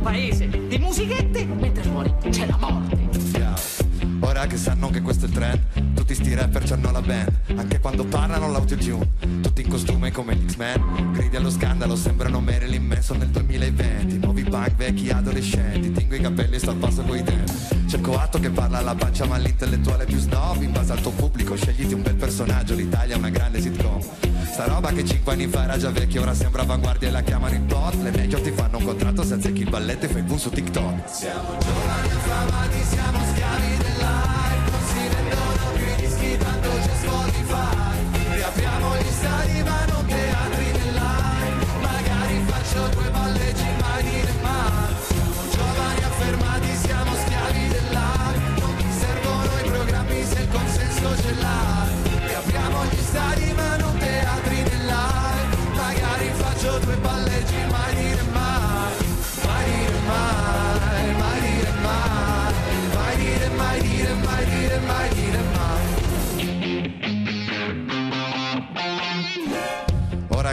paese. Di musichette mentre fuori c'è la morte. Ora che sanno che questo è il trend Tutti sti rapper c'hanno la band. Anche quando parlano l'autotune Tutti in costume come X-Men. Gridi allo scandalo sembrano Marilyn Manson nel 2020 Nuovi punk vecchi adolescenti Tingo i capelli e sto al passo coi tempi C'è il coatto che parla alla pancia ma l'intellettuale più snob. In base al tuo pubblico scegliti un bel personaggio. L'Italia è una grande sitcom Sta roba che 5 anni fa era già vecchia Ora sembra avanguardia e la chiamano in bot. Le major ti fanno un contratto se azzecchi il balletto e fai boom su TikTok. Ora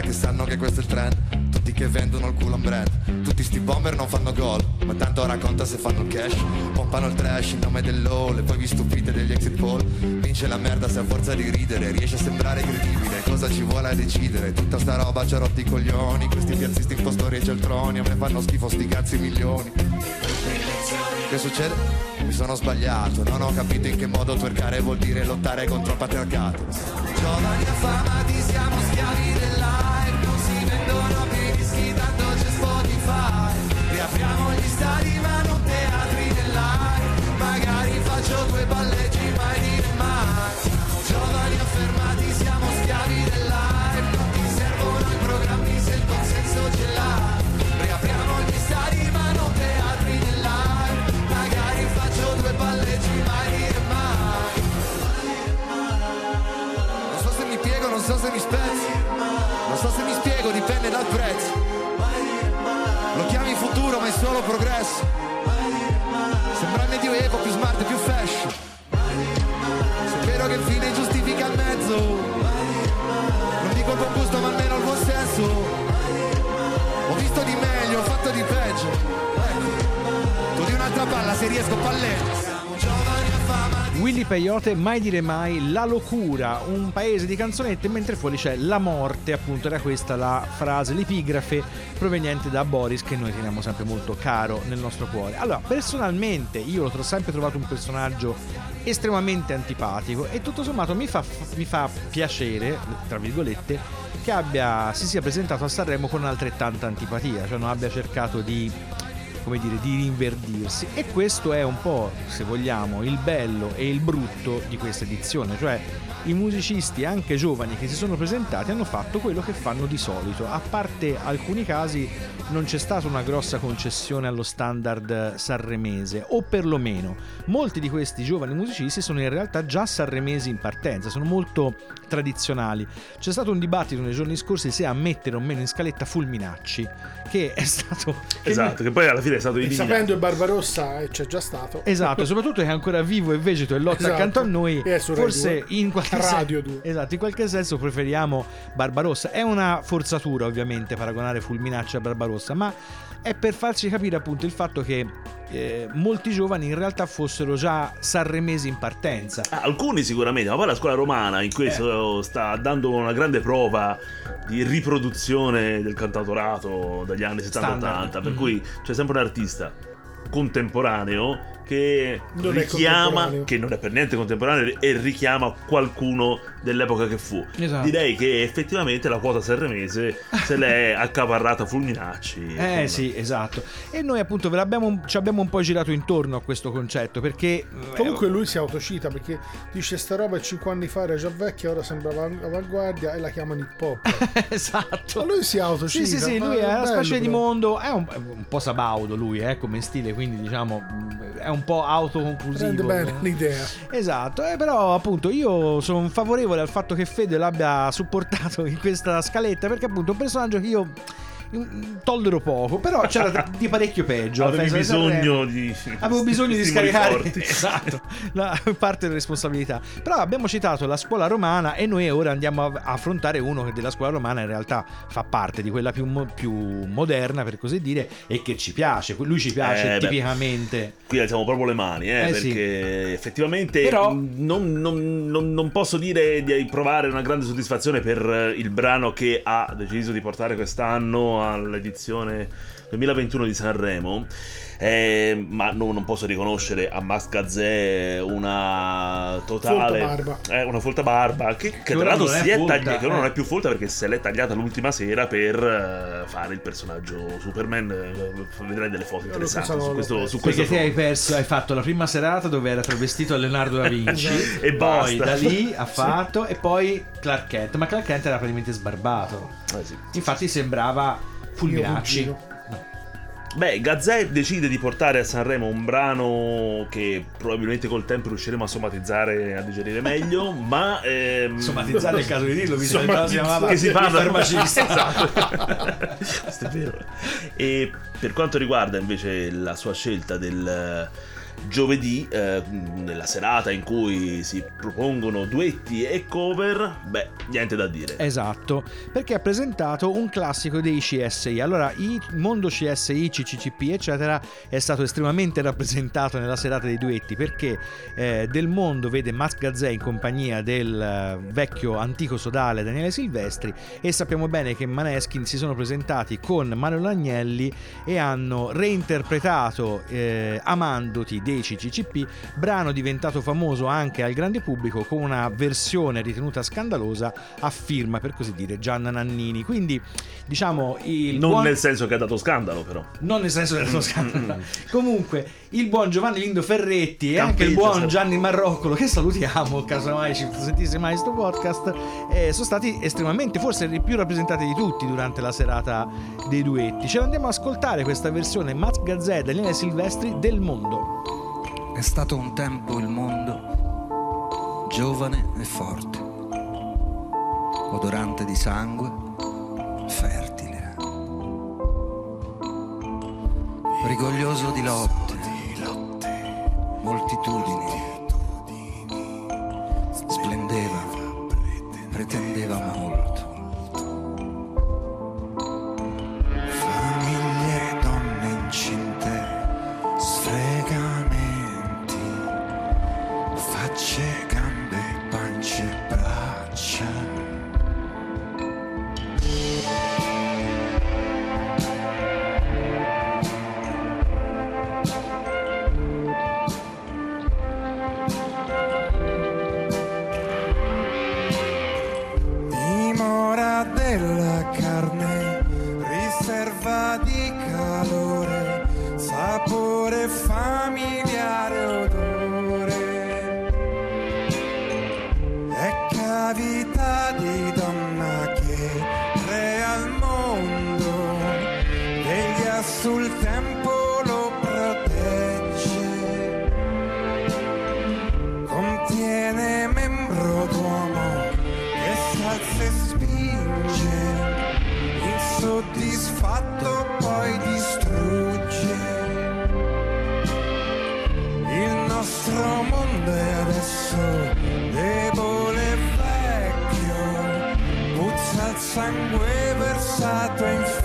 che sanno che questo è il trend. Tutti che vendono il culo un brand. Tutti sti bomber non fanno gol Ma tanto racconta se fanno il cash. Pompano il trash in nome dell'all E poi vi stupite degli exit poll. Vince la merda se a forza di ridere Riesce a sembrare credibile. Cosa ci vuole a decidere? Tutta sta roba ci ha rotti i coglioni. Questi piazzisti impostori e cialtroni A me fanno schifo sti cazzi milioni. Che succede? Mi sono sbagliato, non ho capito in che modo twerkare vuol dire lottare contro il patriarcato. Giovani affamati siamo schiavi se mi spezzo, non so se mi spiego, dipende dal prezzo. Lo chiami futuro ma è solo progresso. Sembra il medioevo più smart e più fashion. Vero che il fine giustifica il mezzo. Non dico con gusto ma almeno il buon senso Ho visto di meglio, ho fatto di peggio Ecco Tu di un'altra palla se riesco palletto Willy Peyote, mai dire mai, La locura, un paese di canzonette, mentre fuori c'è La morte, appunto era questa la frase, l'epigrafe proveniente da Boris che noi teniamo sempre molto caro nel nostro cuore. Allora, personalmente io l'ho sempre trovato un personaggio estremamente antipatico e tutto sommato mi fa, mi fa piacere, tra virgolette, che abbia, si sia presentato a Sanremo con altrettanta antipatia, cioè non abbia cercato di come dire, di rinverdirsi. E questo è un po', se vogliamo, il bello e il brutto di questa edizione, cioè i musicisti anche giovani che si sono presentati hanno fatto quello che fanno di solito, a parte alcuni casi non c'è stata una grossa concessione allo standard sanremese o perlomeno molti di questi giovani musicisti sono in realtà già sanremesi in partenza, sono molto tradizionali. C'è stato un dibattito nei giorni scorsi se ammettere o meno in scaletta Fulminacci, che è stato... che Esatto, che poi alla fine è stato eliminato. sapendo il Barbarossa eh, c'è già stato. Esatto, soprattutto che è ancora vivo e vegeto e lotta Esatto. accanto a noi. Forse 2. in qualche Radio sen- 2. Esatto, in qualche senso preferiamo Barbarossa. È una forzatura, ovviamente, paragonare Fulminacci a Barbarossa, ma è per farci capire appunto il fatto che eh, molti giovani in realtà fossero già sanremesi in partenza. Ah, alcuni sicuramente, ma poi la scuola romana in questo sta dando una grande prova di riproduzione del cantautorato dagli anni 70-80, Standard. per Mhm. cui c'è sempre un artista contemporaneo che Non è richiama, che non è per niente contemporaneo e richiama qualcuno dell'epoca che fu. Esatto. Direi che effettivamente la quota serremese se l'è accaparrata Fulminacci. Eh sì, esatto. E noi appunto ve l'abbiamo, ci abbiamo un po' girato intorno a questo concetto perché... Comunque lui si autocita perché dice sta roba 5 anni fa era già vecchia, ora sembra avan- avanguardia e la chiamano hip hop. esatto. Ma lui si autocita. Sì, sì, sì, lui è una specie di però. mondo, è un, è un po' sabaudo lui, eh, come stile, quindi diciamo mh, è un po' autoconclusivo. Rende bene l'idea. Esatto, eh, però appunto io sono favorevole al fatto che Fede l'abbia supportato in questa scaletta perché appunto è un personaggio che io tollero poco, però c'era di parecchio peggio. Avevi bisogno di Avevo bisogno di scaricare esatto, la parte della responsabilità. Però abbiamo citato la scuola romana e noi ora andiamo a affrontare uno che della scuola romana in realtà fa parte di quella più, mo- più moderna, per così dire, e che ci piace. Lui ci piace Eh, beh. tipicamente. Qui alziamo proprio le mani, eh, Eh, perché sì. effettivamente Però- non, non- non- non posso dire di provare una grande soddisfazione per il brano che ha deciso di portare quest'anno all'edizione 2021 di Sanremo. Eh, ma no- non posso riconoscere a Max Gazzè una totale Folta barba. eh, una folta barba che, che tra l'altro non è si è folta, tagliata che ora eh. non è più folta perché se l'è tagliata l'ultima sera per eh, fare il personaggio Superman eh, vedrai delle foto interessanti su questo, su Perché questo te hai perso, hai fatto la prima serata dove era travestito a Leonardo da Vinci E poi basta. da lì ha fatto e poi Clark Kent, ma Clark Kent era praticamente sbarbato. Eh sì. Infatti sembrava Fulminacci. Beh, Gazzè decide di portare a Sanremo un brano che probabilmente col tempo riusciremo a somatizzare e a digerire meglio, ma... ehm, Somatizzare è il caso di dirlo, si chiamava che si parla farmacista. esatto. Questo è vero. E per quanto riguarda invece la sua scelta del giovedì, eh, nella serata in cui si propongono duetti e cover, beh, niente da dire. Esatto, perché ha presentato un classico dei CSI. Allora, il mondo CSI, CCCP, eccetera, è stato estremamente rappresentato nella serata dei duetti perché eh, del mondo vede Max Gazzè in compagnia del eh, vecchio antico sodale Daniele Silvestri e sappiamo bene che Maneskin si sono presentati con Manuel Agnelli e hanno reinterpretato eh, Amandoti dei CCCP, brano diventato famoso anche al grande pubblico con una versione ritenuta scandalosa a firma, per così dire, Gianna Nannini. Quindi, diciamo, il non buon- nel senso che ha dato scandalo, però. non nel senso dello scandalo. Comunque, il buon Giovanni Lindo Ferretti e anche il buon. Gianni Marroccolo, che salutiamo, casomai ci sentisse mai questo podcast, eh, sono stati estremamente, forse i più rappresentati di tutti durante la serata dei duetti. Ce l'andiamo ad ascoltare questa versione Max Gazzè Daniele Silvestri del mondo. È stato un tempo il mondo giovane e forte, odorante di sangue, fertile, rigoglioso di lotte, moltitudini, splendeva, pretendeva molto. see sangue versato in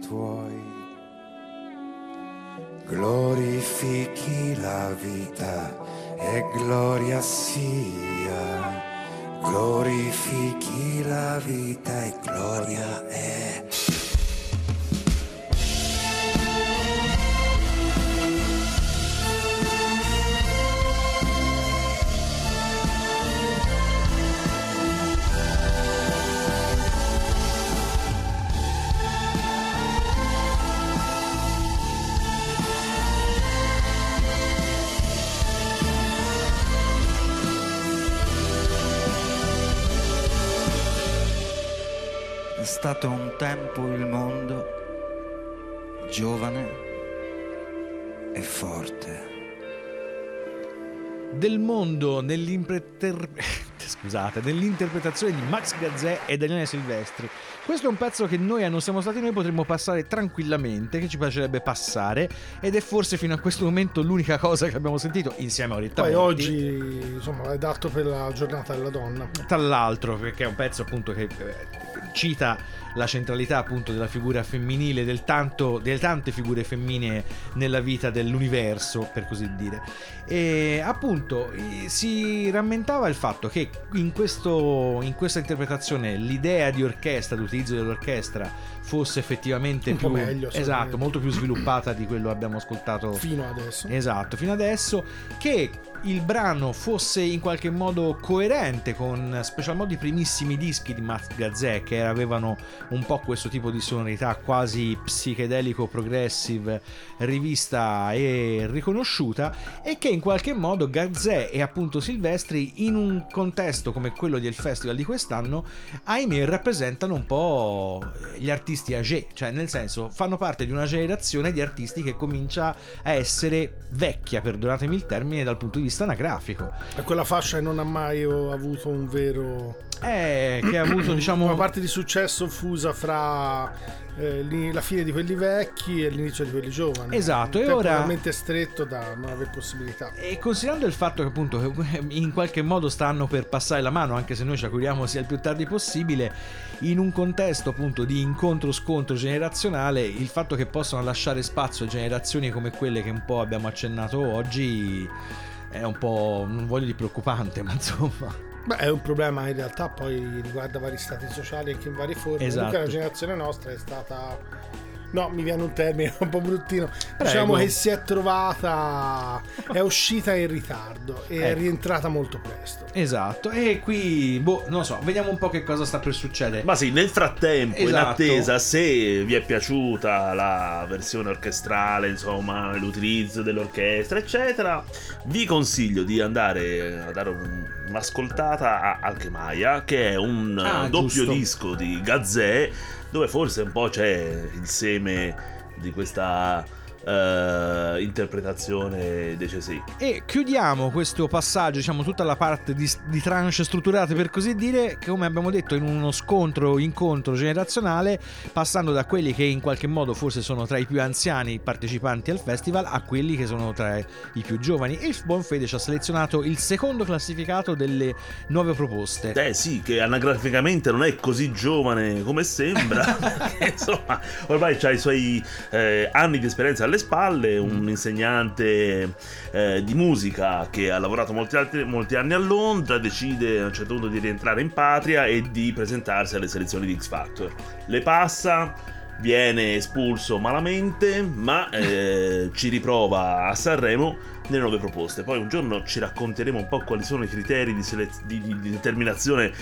tuoi. Glorifichi la vita e gloria sia. Glorifichi la vita e gloria è. Stato un tempo il mondo giovane e forte. del mondo nell'impreter- scusate, nell'interpretazione di Max Gazzè e Daniele Silvestri. Questo è un pezzo che noi a Non siamo stati noi potremmo passare tranquillamente, che ci piacerebbe passare ed è forse fino a questo momento l'unica cosa che abbiamo sentito insieme a Orietta Poi Monti. oggi insomma è dato per la giornata della donna. Tra l'altro, perché è un pezzo appunto che eh, cita la centralità appunto della figura femminile, del tanto, delle tante figure femminili nella vita dell'universo, per così dire. E appunto si rammentava il fatto che in, questo, in questa interpretazione l'idea di orchestra, l'utilizzo dell'orchestra fosse effettivamente Un più meglio, esatto, molto più sviluppata di quello che abbiamo ascoltato Fino adesso. Esatto, fino adesso che il brano fosse in qualche modo coerente con special modo i primissimi dischi di Max Gazzè che avevano un po' questo tipo di sonorità quasi psichedelico progressive rivista e riconosciuta e che in qualche modo Gazzè e appunto Silvestri in un contesto come quello del festival di quest'anno ahimè rappresentano un po' gli artisti âgé cioè nel senso fanno parte di una generazione di artisti che comincia a essere vecchia perdonatemi il termine dal punto di vista anagrafico E quella fascia che non ha mai oh, avuto un vero. eh, che ha avuto diciamo Una parte di successo fusa fra eh, la fine di quelli vecchi e l'inizio di quelli giovani. Esatto, e ora- talmente stretto da non avere possibilità. E considerando il fatto che appunto in qualche modo stanno per passare la mano, anche se noi ci auguriamo sia il più tardi possibile, in un contesto appunto di incontro-scontro generazionale, il fatto che possano lasciare spazio a generazioni come quelle che un po' abbiamo accennato oggi è un po', non voglio di preoccupante, ma insomma... Beh, è un problema in realtà poi riguarda vari stati sociali anche in varie forme. Esatto. Comunque la generazione nostra è stata. No, mi viene un termine un po' bruttino. Prego. Diciamo che si è trovata. è uscita in ritardo e è Ecco. rientrata molto presto. Esatto, e qui, boh, non lo so, vediamo un po' che cosa sta per succedere. Ma sì, nel frattempo, in Esatto. attesa, se vi è piaciuta la versione orchestrale, insomma, l'utilizzo dell'orchestra, eccetera, vi consiglio di andare a dare un- un'ascoltata a Alchemaia, che è un Ah, doppio giusto. disco di Gazzè dove forse un po' c'è il seme di questa eh, interpretazione dei CSI. E chiudiamo questo passaggio, diciamo tutta la parte di, di tranche strutturate per così dire, che come abbiamo detto in uno scontro, incontro generazionale, passando da quelli che in qualche modo forse sono tra i più anziani partecipanti al festival a quelli che sono tra i più giovani. E il Buonfede ci ha selezionato il secondo classificato delle nuove proposte. Eh sì, che anagraficamente non è così giovane come sembra, insomma, ormai ha i suoi eh, anni di esperienza alle spalle, un insegnante eh, di musica che ha lavorato molti, altri, molti anni a Londra, decide a un certo punto di rientrare in patria e di presentarsi alle selezioni di X Factor. Le passa, viene espulso malamente, ma eh, ci riprova a Sanremo nelle nuove proposte. Poi un giorno ci racconteremo un po' quali sono i criteri di, selez- di, di- determinazione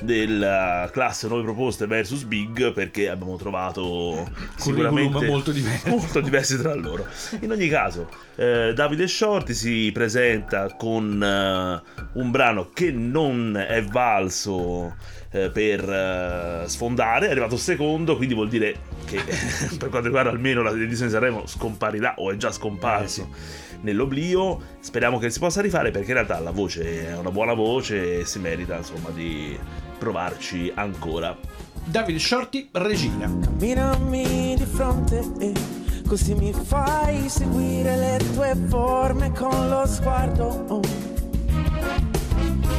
della classe nuove proposte versus Big, perché abbiamo trovato sicuramente molto diversi. molto diversi tra loro. In ogni caso, eh, Davide Shorty si presenta con eh, un brano che non è valso eh, per eh, sfondare, è arrivato secondo, quindi vuol dire che per quanto riguarda almeno la edizione di Sanremo scomparirà o è già scomparso nell'oblio. Speriamo che si possa rifare perché in realtà la voce è una buona voce e si merita insomma di provarci ancora. Davide Shorty, Regina. Camminami di fronte e così mi fai seguire le tue forme con lo sguardo. Oh.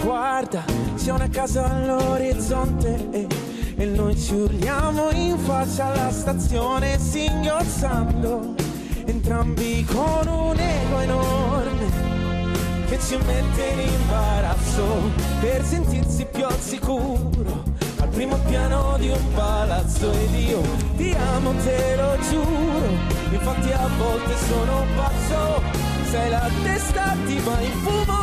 Guarda, c'è una casa all'orizzonte e, e noi ci urliamo in faccia alla stazione singhiozzando, entrambi con un ego enorme che ci mette in imbarazzo per sentirsi più al sicuro al primo piano di un palazzo. Ed io ti amo te lo giuro infatti a volte sono pazzo. Sei la testa ti va in fumo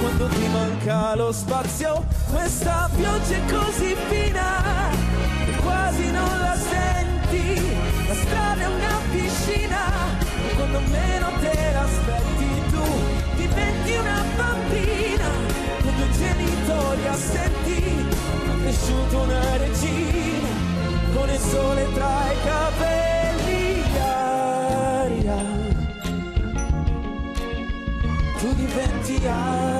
quando ti manca lo spazio. Questa pioggia è così fina quasi non la senti. La strada è una piscina quando meno te l'aspetti tu diventi una bambina con due genitori assenti cresciuto una regina con il sole tra i capelli. Aria. Tu diventi aria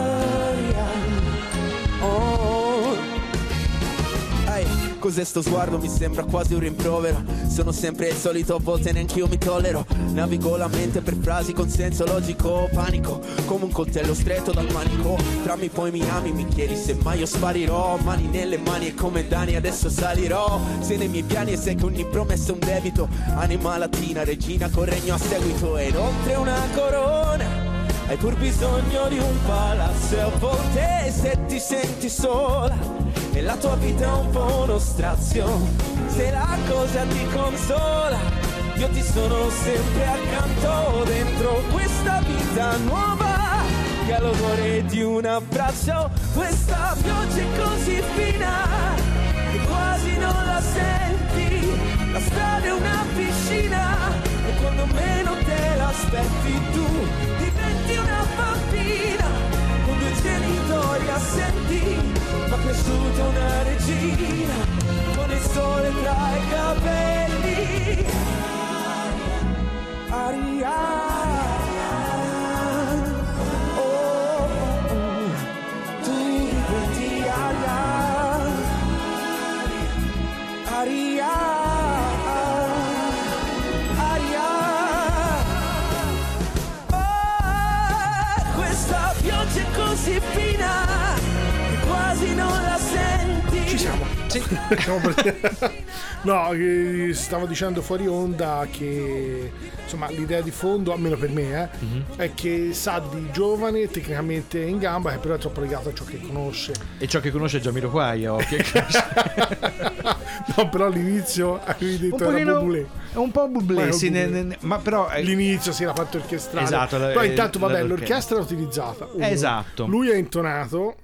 Cos'è sto sguardo? Mi sembra quasi un rimprovero. Sono sempre il solito, a volte neanch'io mi tollero. Navigo la mente per frasi con senso logico Panico, come un coltello stretto dal manico. Trammi poi mi ami, mi chiedi se mai io sparirò. Mani nelle mani e come Dani adesso salirò. Se nei miei piani e sai che ogni promessa è un debito. Anima latina, regina con regno a seguito. Ed oltre una corona hai pur bisogno di un palazzo. E a volte se ti senti sola e la tua vita è un po' uno strazio, se la cosa ti consola, io ti sono sempre accanto dentro questa vita nuova. Che ha l'odore di un abbraccio, questa pioggia è così fina che quasi non la senti, la strada è una piscina e quando meno te l'aspetti tu diventi una bambina due genitori assenti ma cresciuta una regina con il sole tra i capelli. Aria no, eh, stavo dicendo fuori onda che insomma l'idea di fondo, almeno per me, eh, Mhm. è che sa di giovane, tecnicamente in gamba, che però è troppo legato a ciò che conosce. E ciò che conosce Giamiro Quai, che No, però all'inizio avevi detto un era Bublé. è un po' bublé, Ma è sì, ne- ne- ma però eh, L'inizio, sì, la parte orchestrale. Esatto, la- Poi eh, intanto, vabbè, l'orchestra. è utilizzata. uno. Esatto. Lui è intonato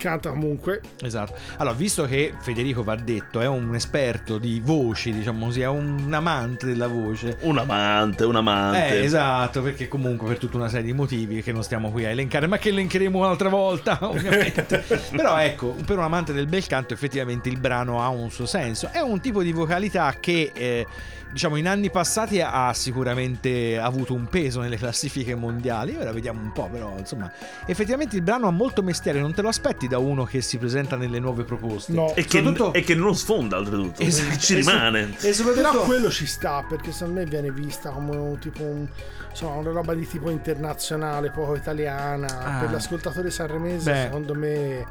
canta comunque. Esatto. Allora, visto che Federico va detto è un esperto di voci, diciamo così, è un amante della voce. Un amante, un amante. Eh, esatto, perché comunque per tutta una serie di motivi che non stiamo qui a elencare, ma che elencheremo un'altra volta, ovviamente. Però ecco, per un amante del bel canto effettivamente il brano ha un suo senso. È un tipo di vocalità che... Eh, diciamo in anni passati ha sicuramente avuto un peso nelle classifiche mondiali ora vediamo un po' però insomma effettivamente il brano ha molto mestiere non te lo aspetti da uno che si presenta nelle nuove proposte No. E, che, Soprattutto- e che non sfonda oltretutto. Esatto. Ci rimane. e soprattutto Però quello ci sta perché secondo me viene vista come un tipo un- insomma, una roba di tipo internazionale, poco italiana. Ah. Per l'ascoltatore sanremese, Beh. secondo me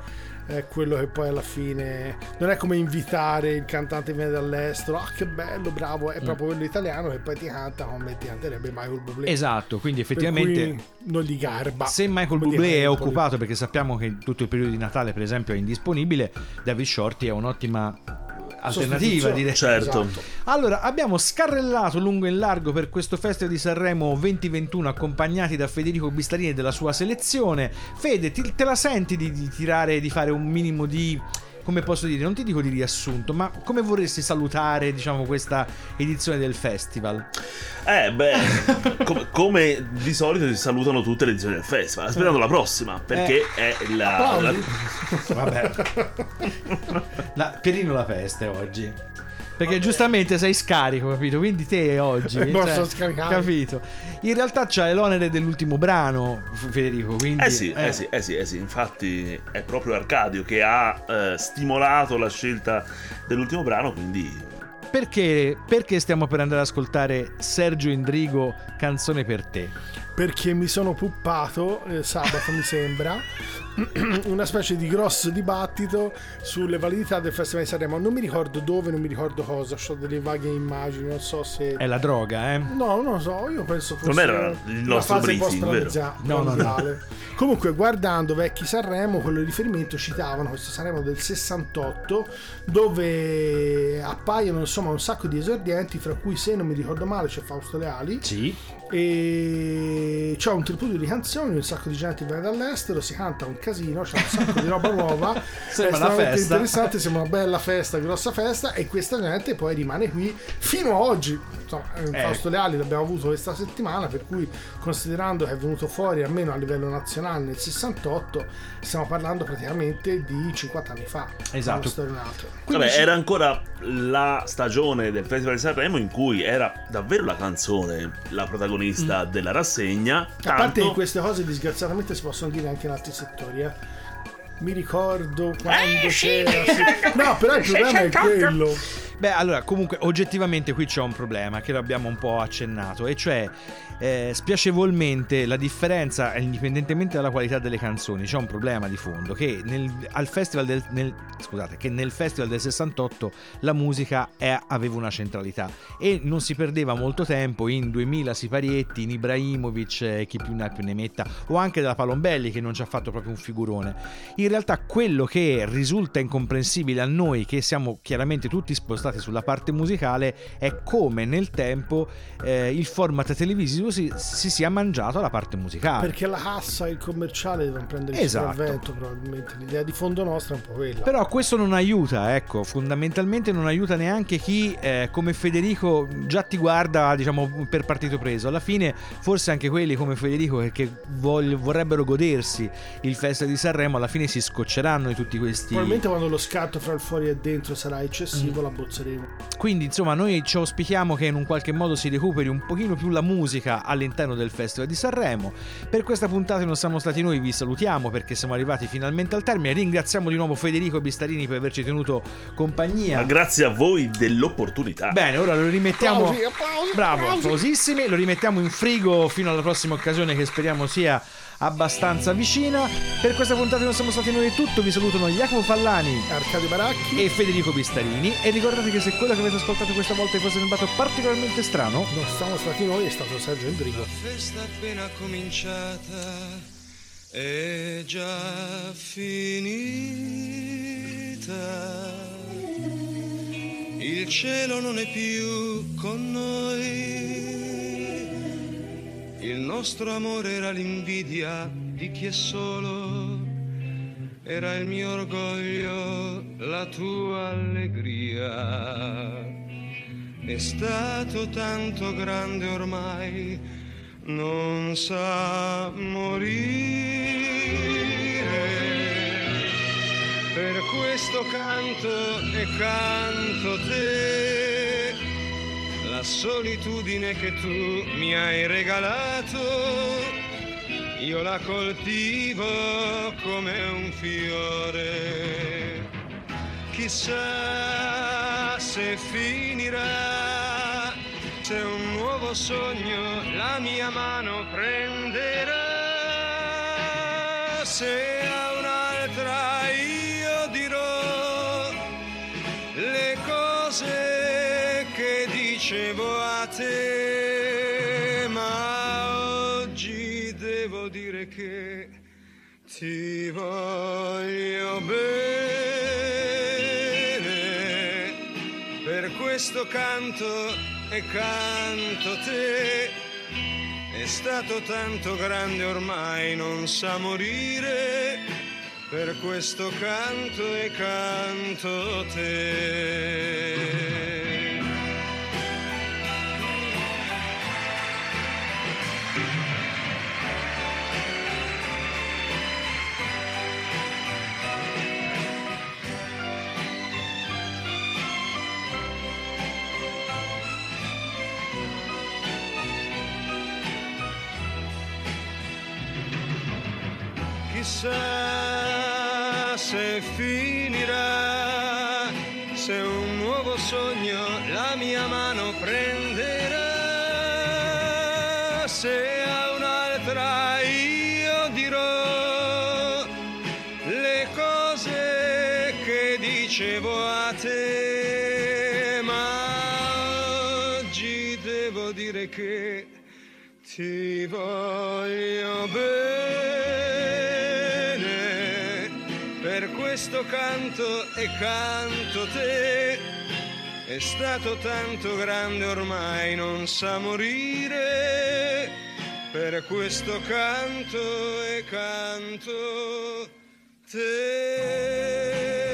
è quello che poi alla fine non è come invitare il cantante che viene dall'estero. Ah, che bello, bravo! È proprio quello italiano che poi ti canta come ti canterebbe Michael Bublé. esatto quindi effettivamente non li garba. Se Michael Bublé è occupato perché sappiamo che tutto il periodo di Natale per esempio è indisponibile, David Shorty è un'ottima alternativa direi. Certo. Esatto. Allora, abbiamo scarrellato lungo e largo per questo Festival di Sanremo 2021 accompagnati da Federico Bistarini e della sua selezione. Fede, ti- te la senti di, di tirare, di fare un minimo di... Come posso dire, non ti dico di riassunto, ma come vorresti salutare, diciamo, questa edizione del festival? Eh, beh, com- come di solito si salutano tutte le edizioni del festival, sperando la prossima, perché è la, la-. Vabbè. La, Pierino la peste oggi. Perché giustamente sei scarico, capito? Quindi te oggi. cioè, Posso scaricare. Capito? In realtà c'hai l'onere dell'ultimo brano, Federico. Quindi, Eh sì, eh sì, eh sì, eh sì, infatti è proprio Arcadio che ha eh, stimolato la scelta dell'ultimo brano, quindi Perché, perché stiamo per andare ad ascoltare Sergio Indrigo, Canzone per te? perché mi sono puppato eh, sabato mi sembra una specie di grosso dibattito sulle validità del Festival di Sanremo non mi ricordo dove non mi ricordo cosa ho delle vaghe immagini non so se È la droga, eh? no non lo so io penso fosse Non era il nostro fase briefing, vero? No, no, no. comunque guardando vecchi Sanremo quello di riferimento citavano questo Sanremo del 68 dove appaiono insomma un sacco di esordienti fra cui se non mi ricordo male c'è Fausto Leali Sì. e c'è un tripudio di canzoni, un sacco di gente viene dall'estero, si canta un casino, c'è un sacco di roba nuova, Sembra è una festa. interessante, sembra una bella festa, grossa festa e questa gente poi rimane qui fino a oggi. Insomma, eh, Eh. Fausto Leali l'abbiamo avuto questa settimana, per cui considerando che è venuto fuori almeno a livello nazionale nel 68, stiamo parlando praticamente di 50 anni fa. Esatto. Un'altra. Vabbè, Quindi era ancora la stagione del Festival di Sanremo in cui era davvero la canzone la protagonista della rassegna. A parte tanto- che queste cose disgraziatamente si possono dire anche in altri settori, eh. Mi ricordo quando c'era. sì. No, però il problema è quello. Beh, allora, comunque, oggettivamente qui c'è un problema che l'abbiamo un po' accennato, e cioè, eh, spiacevolmente, la differenza, indipendentemente dalla qualità delle canzoni, c'è un problema di fondo, che nel, del, nel, scusate, che nel festival del 68 la musica è- aveva una centralità e non si perdeva molto tempo in 2000 Siparietti, in Ibrahimovic, eh, chi più ne ha più ne metta, o anche della Palombelli che non ci ha fatto proprio un figurone. In realtà quello che risulta incomprensibile a noi, che siamo chiaramente tutti spostati sulla parte musicale, è come nel tempo eh, il format televisivo si, si sia mangiato la parte musicale. Perché la cassa e il commerciale devono prendere il Esatto. sopravvento, probabilmente. L'idea di fondo nostra è un po' quella. Però questo non aiuta, ecco, fondamentalmente non aiuta neanche chi eh, come Federico già ti guarda, diciamo, per partito preso. Alla fine, forse anche quelli come Federico che, che vogl- vorrebbero godersi il Festival di Sanremo, alla fine si scocceranno di tutti questi... Probabilmente quando lo scatto fra il fuori e dentro sarà Mm. eccessivo, la bozzeremo. Quindi, insomma, noi ci auspichiamo che in un qualche modo si recuperi un pochino più la musica all'interno del Festival di Sanremo. Per questa puntata non siamo stati noi, vi salutiamo perché siamo arrivati finalmente al termine. Ringraziamo di nuovo Federico Bistarini per averci tenuto compagnia. Ma grazie a voi dell'opportunità. Bene, ora lo rimettiamo. Applausi, applausi, Bravo, applausi. applausissimi. Lo rimettiamo in frigo fino alla prossima occasione che speriamo sia abbastanza vicina. Per questa puntata non siamo stati noi è tutto. Vi salutano Jacopo Fallani Arcadio Baracchi. e Federico Bistarini. E ricordate che se quello che avete ascoltato questa volta vi fosse sembrato particolarmente strano, Non siamo stati noi, è stato Sergio Endrigo. festa appena cominciata è già finita. Il cielo non è più con noi. Il nostro amore era l'invidia di chi è solo era il mio orgoglio, la tua allegria. È stato tanto grande ormai, non sa morire. Per questo canto e canto te, la solitudine che tu mi hai regalato io la coltivo come un fiore. Chissà se finirà, se un nuovo sogno la mia mano prenderà. Se a un'altra io dirò le cose dicevo a te, ma oggi devo dire che ti voglio bene. Per questo canto e canto te. È stato tanto grande ormai, non sa morire. Per questo canto e canto te. Chissà se finirà, se un nuovo sogno la mia mano prenderà, se a un'altra io dirò le cose che dicevo a te, ma oggi devo dire che ti voglio bene. Canto e canto te. È stato tanto grande ormai, non sa morire. Per questo canto e canto te.